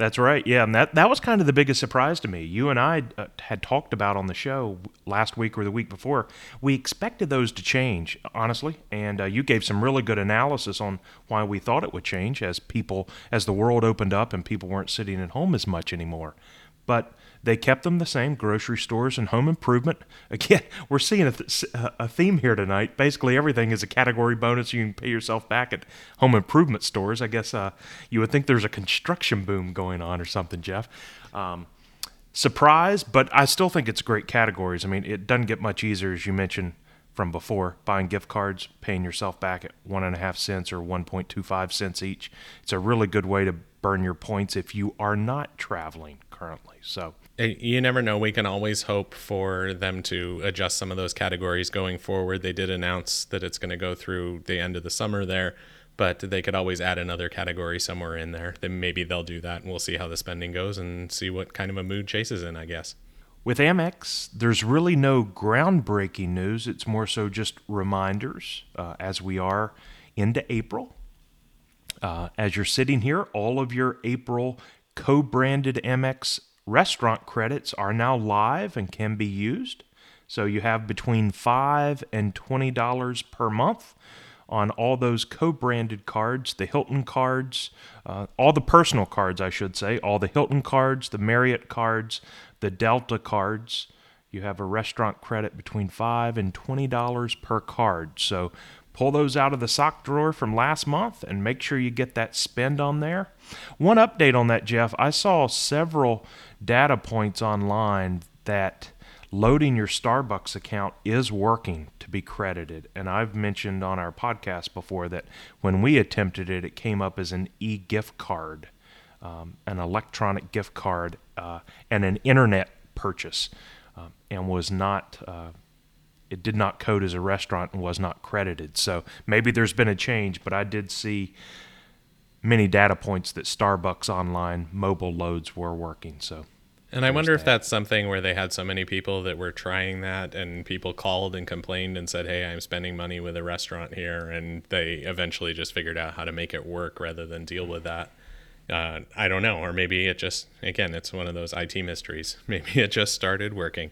Speaker 1: That's right. Yeah, and that that was kind of the biggest surprise to me. You and I uh, had talked about on the show last week or the week before. We expected those to change, honestly, and uh, you gave some really good analysis on why we thought it would change as people as the world opened up and people weren't sitting at home as much anymore. But they kept them the same grocery stores and home improvement. <laughs> Again, we're seeing a, th- a theme here tonight. Basically, everything is a category bonus. You can pay yourself back at home improvement stores. I guess uh, you would think there's a construction boom going on or something, Jeff. Um, surprise, but I still think it's great categories. I mean, it doesn't get much easier, as you mentioned from before buying gift cards, paying yourself back at one and a half cents or 1.25 cents each. It's a really good way to burn your points if you are not traveling currently. So
Speaker 2: you never know. We can always hope for them to adjust some of those categories going forward. They did announce that it's going to go through the end of the summer there, but they could always add another category somewhere in there. Then maybe they'll do that, and we'll see how the spending goes and see what kind of a mood Chase's in. I guess.
Speaker 1: With Amex, there's really no groundbreaking news. It's more so just reminders uh, as we are into April. Uh, as you're sitting here, all of your April co branded Amex restaurant credits are now live and can be used. So you have between five and twenty dollars per month on all those co-branded cards, the Hilton cards, uh, all the personal cards, I should say, all the Hilton cards, the Marriott cards, the Delta cards. You have a restaurant credit between five and twenty dollars per card. So pull those out of the sock drawer from last month and make sure you get that spend on there. One update on that, Jeff. I saw several data points online that loading your Starbucks account is working to be credited. And I've mentioned on our podcast before that when we attempted it, it came up as an e gift card, um, an electronic gift card, uh, and an internet purchase, uh, and was not. Uh, it did not code as a restaurant and was not credited. So maybe there's been a change, but I did see many data points that Starbucks online mobile loads were working. So
Speaker 2: and I wonder that. if that's something where they had so many people that were trying that, and people called and complained and said, "Hey, I'm spending money with a restaurant here," and they eventually just figured out how to make it work rather than deal with that. Uh, I don't know, or maybe it just again, it's one of those IT mysteries. <laughs> Maybe it just started working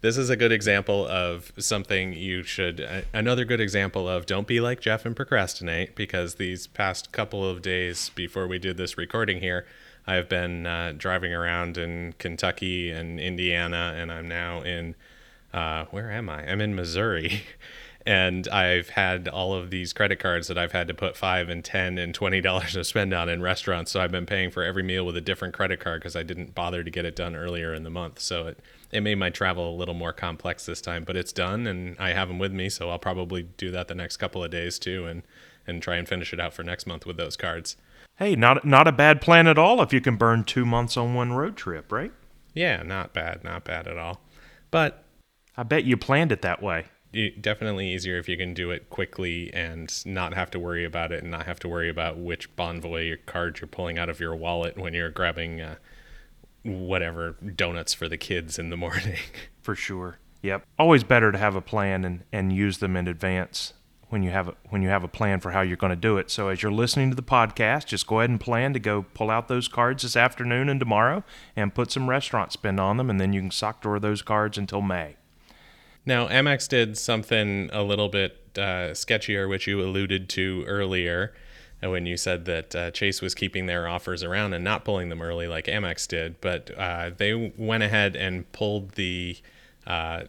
Speaker 2: this is a good example of something you should another good example of don't be like jeff and procrastinate because these past couple of days before we did this recording here I've been uh, driving around in Kentucky and Indiana, and I'm now in uh, where am I? I'm in Missouri. <laughs> and I've had all of these credit cards that I've had to put five and ten and twenty dollars to spend on in restaurants. So I've been paying for every meal with a different credit card because I didn't bother to get it done earlier in the month. So it it made my travel a little more complex this time, but it's done and I have them with me. So I'll probably do that the next couple of days too, and and try and finish it out for next month with those cards.
Speaker 1: Hey, not not a bad plan at all if you can burn two months on one road trip, right?
Speaker 2: Yeah, not bad, not bad at all. But
Speaker 1: I bet you planned it that way
Speaker 2: definitely easier if you can do it quickly and not have to worry about it and not have to worry about which Bonvoy card you're pulling out of your wallet when you're grabbing uh, whatever donuts for the kids in the <laughs> morning.
Speaker 1: For sure. Yep. Always better to have a plan and, and use them in advance when you have a, when you have a plan for how you're going to do it. So as you're listening to the podcast, just go ahead and plan to go pull out those cards this afternoon and tomorrow and put some restaurant spend on them and then you can sock drawer those cards until May.
Speaker 2: Now, Amex did something a little bit uh, sketchier, which you alluded to earlier uh, when you said that uh, Chase was keeping their offers around and not pulling them early like Amex did. But uh, they went ahead and pulled the uh,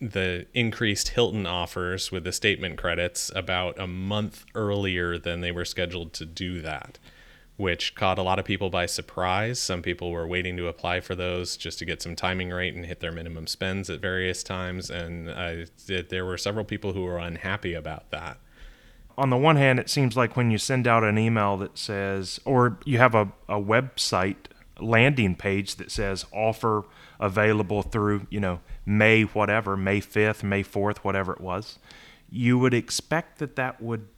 Speaker 2: the increased Hilton offers with the statement credits about a month earlier than they were scheduled to do that which caught a lot of people by surprise. Some people were waiting to apply for those just to get some timing right and hit their minimum spends at various times. And uh, there were several people who were unhappy about that.
Speaker 1: On the one hand, it seems like when you send out an email that says, or you have a, a website landing page that says offer available through, you know, May whatever, May 5th, May 4th, whatever it was, you would expect that that would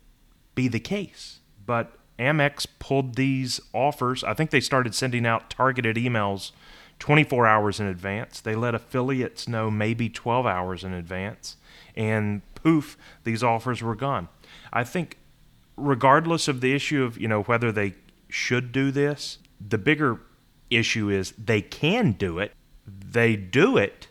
Speaker 1: be the case. But Amex pulled these offers. I think they started sending out targeted emails 24 hours in advance. They let affiliates know maybe 12 hours in advance. And poof, these offers were gone. I think, regardless of the issue of you know whether they should do this, the bigger issue is they can do it. They do it.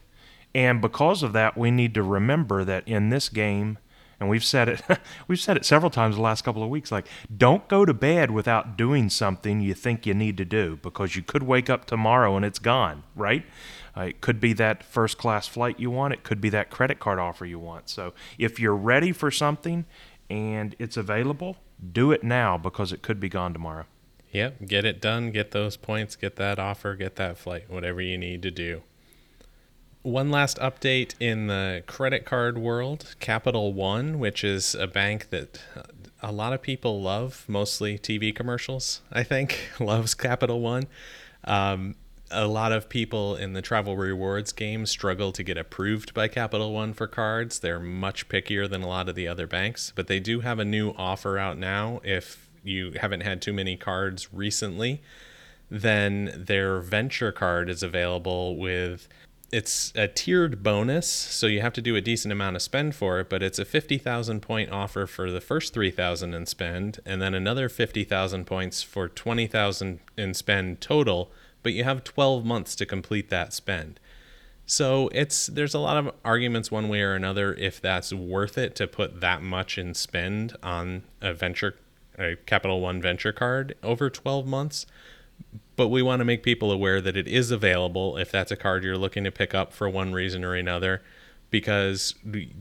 Speaker 1: And because of that, we need to remember that in this game, and we've said it <laughs> we've said it several times the last couple of weeks like don't go to bed without doing something you think you need to do because you could wake up tomorrow and it's gone right? Uh, it could be that first class flight you want it could be that credit card offer you want. So if you're ready for something and it's available do it now because it could be gone tomorrow.
Speaker 2: Yep get it done get those points get that offer get that flight whatever you need to do one last update in the credit card world Capital One, which is a bank that a lot of people love, mostly TV commercials, I think, <laughs> loves Capital One. Um, a lot of people in the travel rewards game struggle to get approved by Capital One for cards. They're much pickier than a lot of the other banks, but they do have a new offer out now. If you haven't had too many cards recently, then their venture card is available with it's a tiered bonus, so you have to do a decent amount of spend for it, but it's a 50,000 point offer for the first 3,000 in spend and then another 50,000 points for 20,000 in spend total, but you have 12 months to complete that spend. So it's there's a lot of arguments one way or another if that's worth it to put that much in spend on a venture a Capital One venture card over 12 months but we want to make people aware that it is available if that's a card you're looking to pick up for one reason or another because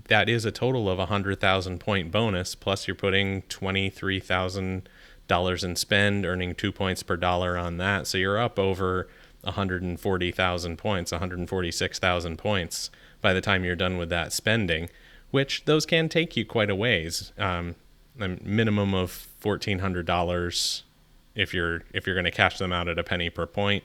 Speaker 2: that is a total of a hundred thousand point bonus plus you're putting twenty three thousand dollars in spend earning two points per dollar on that so you're up over 140,000 points 146,000 points by the time you're done with that spending which those can take you quite a ways. Um, a minimum of $1400 if you're if you're going to cash them out at a penny per point.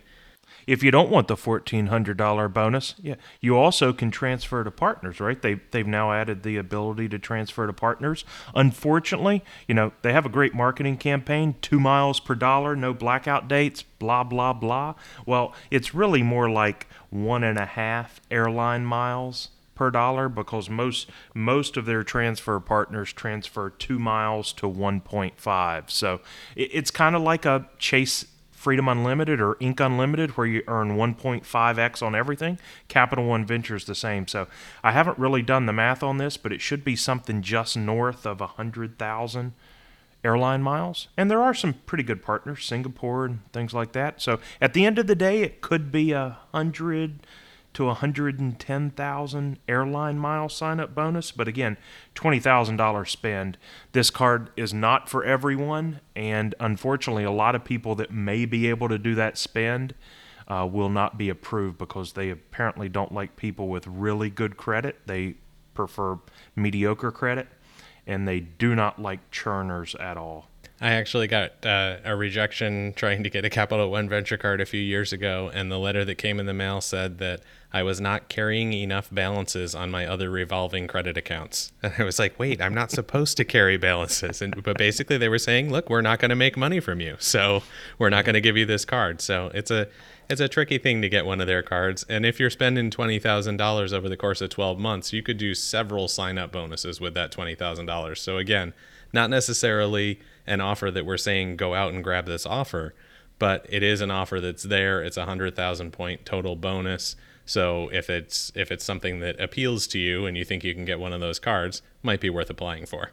Speaker 1: If you don't want the fourteen hundred dollar bonus, yeah, you also can transfer to partners, right? They they've now added the ability to transfer to partners. Unfortunately, you know they have a great marketing campaign: two miles per dollar, no blackout dates, blah blah blah. Well, it's really more like one and a half airline miles per dollar because most most of their transfer partners transfer two miles to 1.5 so it, it's kind of like a chase freedom unlimited or ink unlimited where you earn 1.5x on everything capital one ventures the same so i haven't really done the math on this but it should be something just north of a hundred thousand airline miles. And there are some pretty good partners, Singapore and things like that. So at the end of the day, it could be a hundred to 110,000 airline mile sign up bonus. But again, $20,000 spend. This card is not for everyone. And unfortunately, a lot of people that may be able to do that spend uh, will not be approved because they apparently don't like people with really good credit. They prefer mediocre credit. And they do not like churners at all.
Speaker 2: I actually got uh, a rejection trying to get a Capital One venture card a few years ago, and the letter that came in the mail said that I was not carrying enough balances on my other revolving credit accounts. <laughs> And I was like, wait, I'm not supposed to carry balances. And but basically they were saying, look, we're not going to make money from you, so we're not going to give you this card. So it's a it's a tricky thing to get one of their cards. And if you're spending twenty thousand dollars over the course of twelve months, you could do several sign up bonuses with that twenty thousand dollars. So again, not necessarily an offer that we're saying go out and grab this offer, but it is an offer that's there. It's a hundred thousand point total bonus. So if it's if it's something that appeals to you and you think you can get one of those cards, might be worth applying for.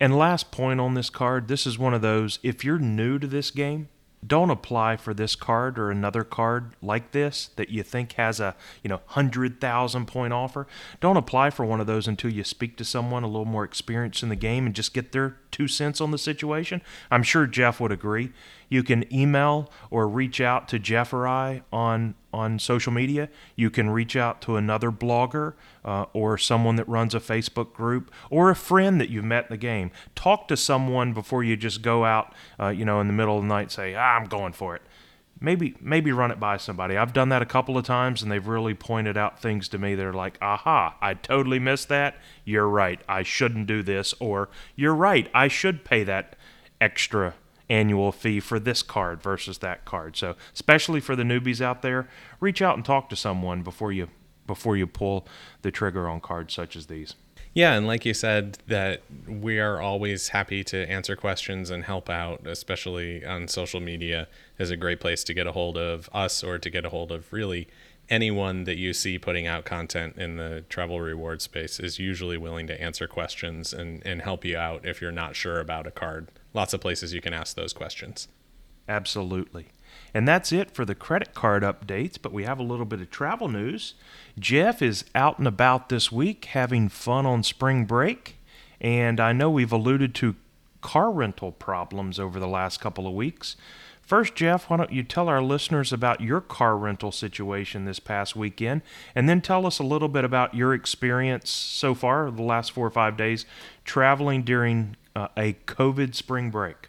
Speaker 1: And last point on this card, this is one of those if you're new to this game, don't apply for this card or another card like this that you think has a you know 100000 point offer don't apply for one of those until you speak to someone a little more experienced in the game and just get their two cents on the situation. I'm sure jeff would agree you can email or reach out to Jeff or I on on social media. You can reach out to another blogger uh, or someone that runs a Facebook group or a friend that you've met in the game. Talk to someone before you just go out, uh, you know, in the middle of the night. Say, ah, I'm going for it. Maybe maybe run it by somebody. I've done that a couple of times, and they've really pointed out things to me that are like, aha, I totally missed that. You're right. I shouldn't do this, or you're right. I should pay that extra annual fee for this card versus that card. So, especially for the newbies out there, reach out and talk to someone before you before you pull the trigger on cards such as these.
Speaker 2: Yeah, and like you said, that we are always happy to answer questions and help out, especially on social media is a great place to get a hold of us or to get a hold of really anyone that you see putting out content in the travel reward space is usually willing to answer questions and, and help you out if you're not sure about a card lots of places you can ask those questions.
Speaker 1: Absolutely. And that's it for the credit card updates, but we have a little bit of travel news. Jeff is out and about this week having fun on spring break, and I know we've alluded to car rental problems over the last couple of weeks. First, Jeff, why don't you tell our listeners about your car rental situation this past weekend, and then tell us a little bit about your experience so far, the last four or five days, traveling during uh, a COVID spring break?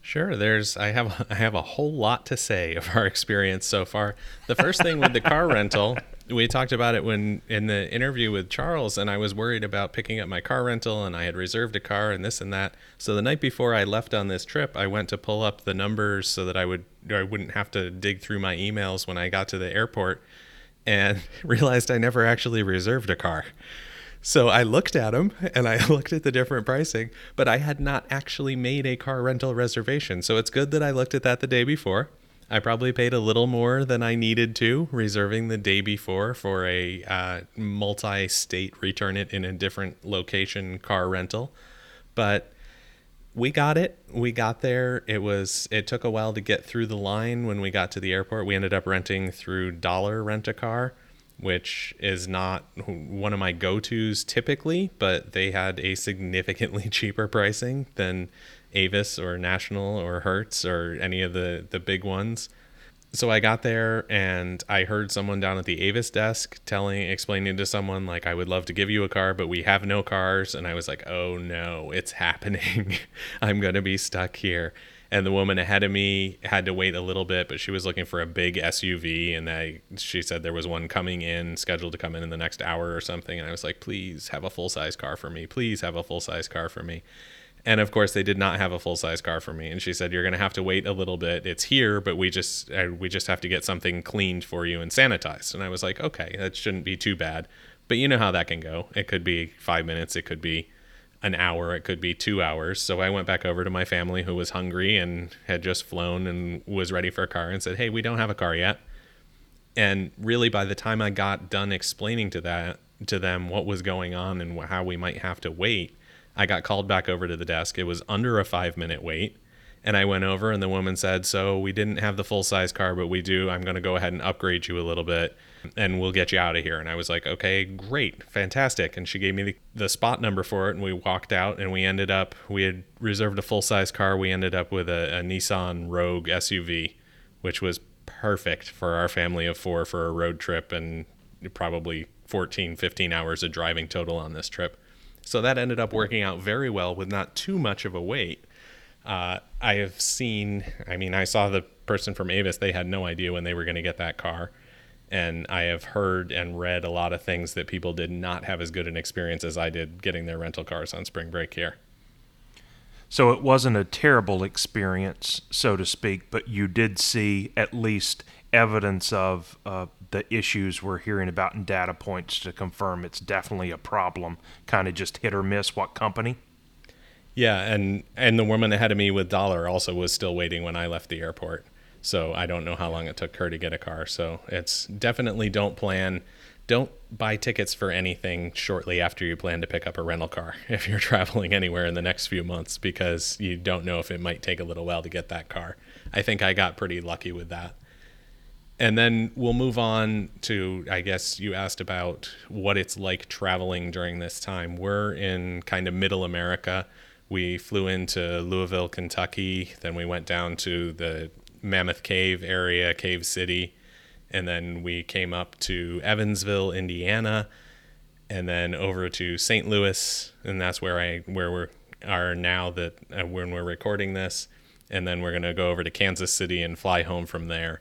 Speaker 2: Sure. There's I have <laughs> I have a whole lot to say of our experience so far. The first thing with the car <laughs> rental, we talked about it when in the interview with Charles, and I was worried about picking up my car rental, and I had reserved a car and this and that. So the night before I left on this trip, I went to pull up the numbers so that I would I wouldn't have to dig through my emails when I got to the airport, and <laughs> realized I never actually reserved a car. So I looked at them and I <laughs> looked at the different pricing, but I had not actually made a car rental reservation. So it's good that I looked at that the day before. I probably paid a little more than I needed to, reserving the day before for a uh, multi state return it in a different location car rental. But we got it. We got there. It was it took a while to get through the line when we got to the airport. We ended up renting through Dollar Rent a Car which is not one of my go-tos typically, but they had a significantly <laughs> cheaper pricing than Avis or National or Hertz or any of the the big ones. So I got there and I heard someone down at the Avis desk telling explaining to someone like I would love to give you a car but we have no cars and I was like, "Oh no, it's happening. <laughs> I'm going to be stuck here." And the woman ahead of me had to wait a little bit, but she was looking for a big SUV, and I she said there was one coming in, scheduled to come in in the next hour or something, and I was like, please have a full size car for me, please have a full size car for me. And of course, they did not have a full size car for me. And she said, "You're going to have to wait a little bit. It's here, but we just uh, we just have to get something cleaned for you and sanitized." And I was like, "Okay, that shouldn't be too bad." But you know how that can go. It could be five minutes. It could be an hour, it could be two hours. So I went back over to my family who was hungry and had just flown and was ready for a car and said, Hey, we don't have a car yet. And really, by the time I got done explaining to that to them what was going on and how we might have to wait, I got called back over to the desk. It was under a five minute wait. And I went over, and the woman said, So we didn't have the full size car, but we do. I'm going to go ahead and upgrade you a little bit, and we'll get you out of here. And I was like, Okay, great, fantastic. And she gave me the, the spot number for it, and we walked out, and we ended up, we had reserved a full size car. We ended up with a, a Nissan Rogue SUV, which was perfect for our family of four for a road trip and probably 14, 15 hours of driving total on this trip. So that ended up working out very well with not too much of a wait. Uh, I have seen, I mean, I saw the person from Avis, they had no idea when they were going to get that car. And I have heard and read a lot of things that people did not have as good an experience as I did getting their rental cars on spring break here.
Speaker 1: So it wasn't a terrible experience, so to speak, but you did see at least evidence of uh, the issues we're hearing about and data points to confirm it's definitely a problem. Kind of just hit or miss. What company?
Speaker 2: Yeah, and and the woman ahead of me with dollar also was still waiting when I left the airport. So I don't know how long it took her to get a car. So it's definitely don't plan don't buy tickets for anything shortly after you plan to pick up a rental car <laughs> if you're traveling anywhere in the next few months because you don't know if it might take a little while to get that car. I think I got pretty lucky with that. And then we'll move on to, I guess you asked about what it's like traveling during this time. We're in kind of middle America. We flew into Louisville, Kentucky. Then we went down to the Mammoth Cave area, Cave City. And then we came up to Evansville, Indiana. And then over to St. Louis. And that's where I, where we are now that uh, when we're recording this. And then we're going to go over to Kansas City and fly home from there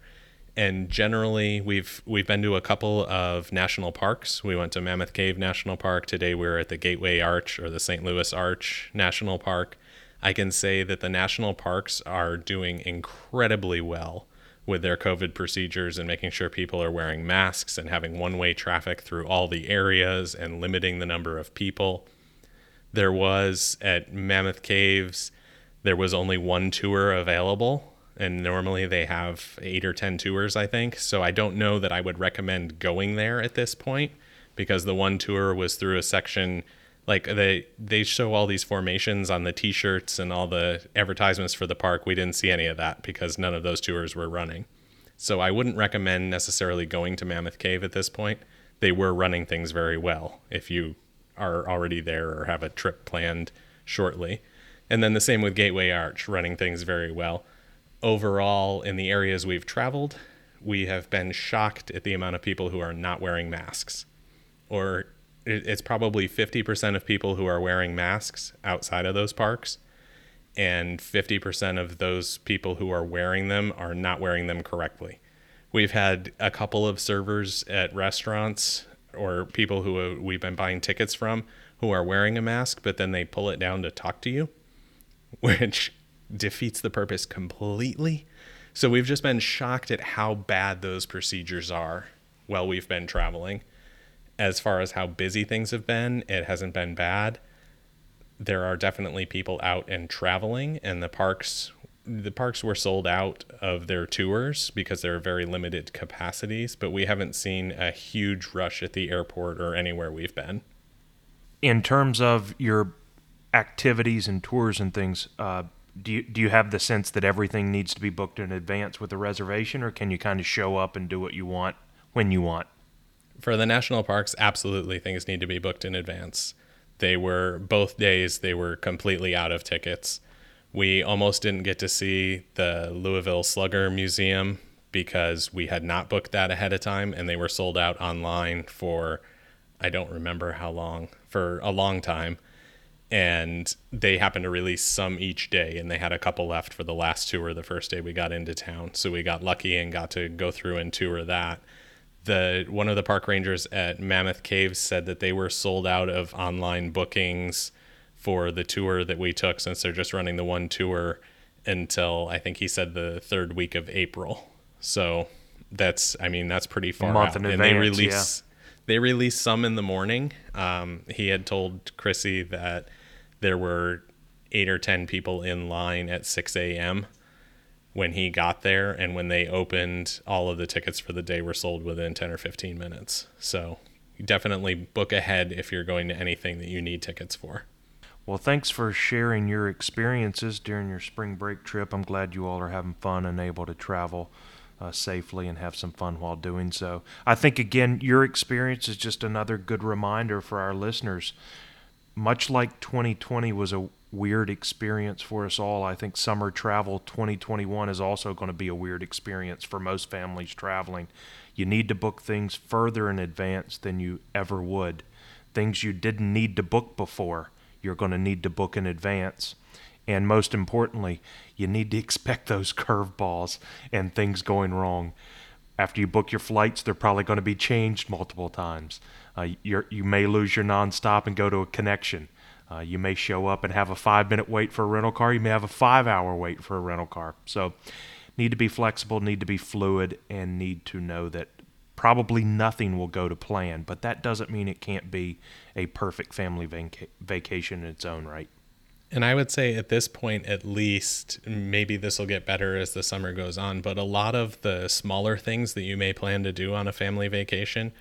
Speaker 2: and generally we've we've been to a couple of national parks. We went to Mammoth Cave National Park today. We are at the Gateway Arch or the St. Louis Arch National Park. I can say that the national parks are doing incredibly well with their COVID procedures and making sure people are wearing masks and having one-way traffic through all the areas and limiting the number of people. There was at Mammoth Caves there was only one tour available and normally they have eight or 10 tours, I think. So I don't know that I would recommend going there at this point because the one tour was through a section like they they show all these formations on the t-shirts and all the advertisements for the park. We didn't see any of that because none of those tours were running. So i wouldn't recommend necessarily going to mammoth cave at this point. They were running things very well if you are already there or have a trip planned shortly. And then the same with gateway arch running things very well. Overall, in the areas we've traveled, we have been shocked at the amount of people who are not wearing masks. Or it's probably 50% of people who are wearing masks outside of those parks, and 50% of those people who are wearing them are not wearing them correctly. We've had a couple of servers at restaurants or people who uh, we've been buying tickets from who are wearing a mask, but then they pull it down to talk to you, <laughs> which defeats the purpose completely. So we've just been shocked at how bad those procedures are while we've been traveling. As far as how busy things have been, it hasn't been bad. There are definitely people out and traveling, and the parks the parks were sold out of their tours because there are very limited capacities, but we haven't seen a huge rush at the airport or anywhere we've been.
Speaker 1: In terms of your activities and tours and things, uh, do you, do you have the sense that everything needs to be booked in advance with a reservation, or can you kind of show up and do what you want when you want?
Speaker 2: For the national parks, absolutely things need to be booked in advance. They were both days, they were completely out of tickets. We almost didn't get to see the Louisville Slugger Museum because we had not booked that ahead of time and they were sold out online for, I don't remember how long, for a long time and they happened to release some each day and they had a couple left for the last tour the first day we got into town so we got lucky and got to go through and tour that the one of the park rangers at mammoth caves said that they were sold out of online bookings for the tour that we took since they're just running the one tour until i think he said the third week of april so that's i mean that's pretty far
Speaker 1: month
Speaker 2: out
Speaker 1: in
Speaker 2: and
Speaker 1: advance,
Speaker 2: they release
Speaker 1: yeah.
Speaker 2: they release some in the morning um, he had told chrissy that there were eight or 10 people in line at 6 a.m. when he got there. And when they opened, all of the tickets for the day were sold within 10 or 15 minutes. So definitely book ahead if you're going to anything that you need tickets for.
Speaker 1: Well, thanks for sharing your experiences during your spring break trip. I'm glad you all are having fun and able to travel uh, safely and have some fun while doing so. I think, again, your experience is just another good reminder for our listeners. Much like 2020 was a weird experience for us all, I think summer travel 2021 is also going to be a weird experience for most families traveling. You need to book things further in advance than you ever would. Things you didn't need to book before, you're going to need to book in advance. And most importantly, you need to <laughs> expect those curveballs and things going wrong. After you book your flights, they're probably going to be changed multiple times. Uh, you may lose your nonstop and go to a connection. Uh, you may show up and have a five minute wait for a rental car. You may have a five hour wait for a rental car. So, need to be flexible, need to be fluid, and need to know that probably nothing will go to plan. But that doesn't mean it can't be a perfect family vac- vacation in its own right.
Speaker 2: And I would say at this point, at least, maybe this will get better as the summer goes on, but a lot of the smaller things that you may plan to do on a family vacation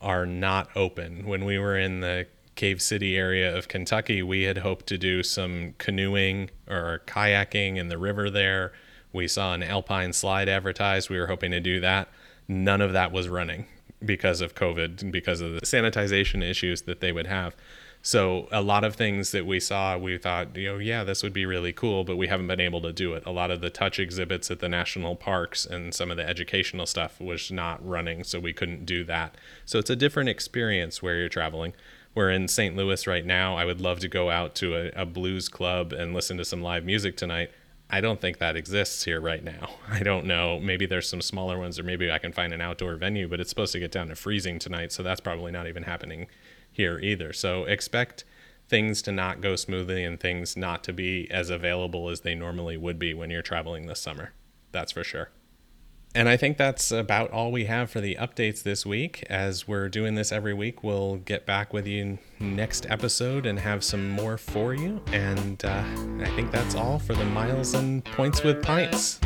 Speaker 2: are not open. When we were in the Cave City area of Kentucky, we had hoped to do some canoeing or kayaking in the river there. We saw an alpine slide advertised. We were hoping to do that. None of that was running because of COVID and because of the sanitization issues that they would have. So a lot of things that we saw, we thought, you know, yeah, this would be really cool, but we haven't been able to do it. A lot of the touch exhibits at the national parks and some of the educational stuff was not running, so we couldn't do that. So it's a different experience where you're traveling. We're in St. Louis right now. I would love to go out to a, a blues club and listen to some live music tonight. I don't think that exists here right now. <laughs> I don't know. Maybe there's some smaller ones, or maybe I can find an outdoor venue, but it's supposed to get down to freezing tonight, so that's probably not even happening here either. So expect things to not go smoothly and things not to be as available as they normally would be when you're traveling this summer. That's for sure. And I think that's about all we have for the updates this week. As we're doing this every week, we'll get back with you next episode and have some more for you. And uh, I think that's all for the Miles and Points with Pints.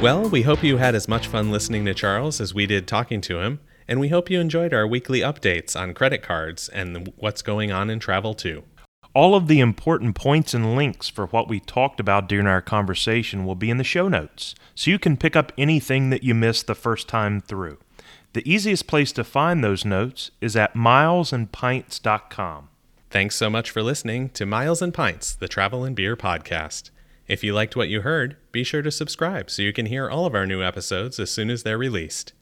Speaker 2: Well, we hope you had as much fun listening to Charles as we did talking to him, and we hope you enjoyed our weekly updates on credit cards and what's going on in travel too.
Speaker 1: All of the important points and links for what we talked about during our conversation will be in the show notes, so you can pick up anything that you missed the first time through. The easiest place to find those notes is at milesandpints.com.
Speaker 2: Thanks so much for listening to Miles and Pints, the Travel and Beer podcast. If you liked what you heard, be sure to subscribe so you can hear all of our new episodes as soon as they're released.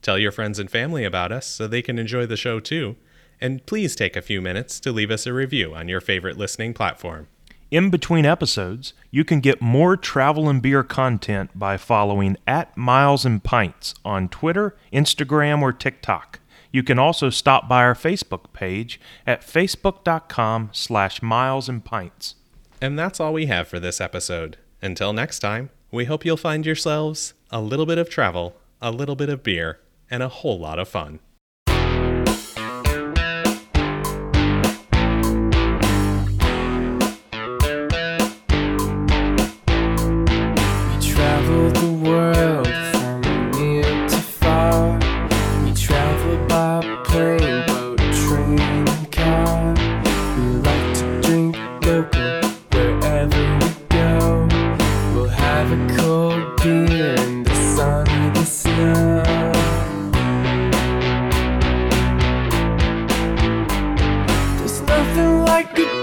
Speaker 2: Tell your friends and family about us so they can enjoy the show too and please take a few minutes to leave us a review on your favorite listening platform.
Speaker 1: In between episodes, you can get more travel and beer content by following at Miles and Pints on Twitter, Instagram, or TikTok. You can also stop by our Facebook page at facebook.com slash miles and pints.
Speaker 2: And that's all we have for this episode. Until next time, we hope you'll find yourselves a little bit of travel, a little bit of beer, and a whole lot of fun.
Speaker 4: like a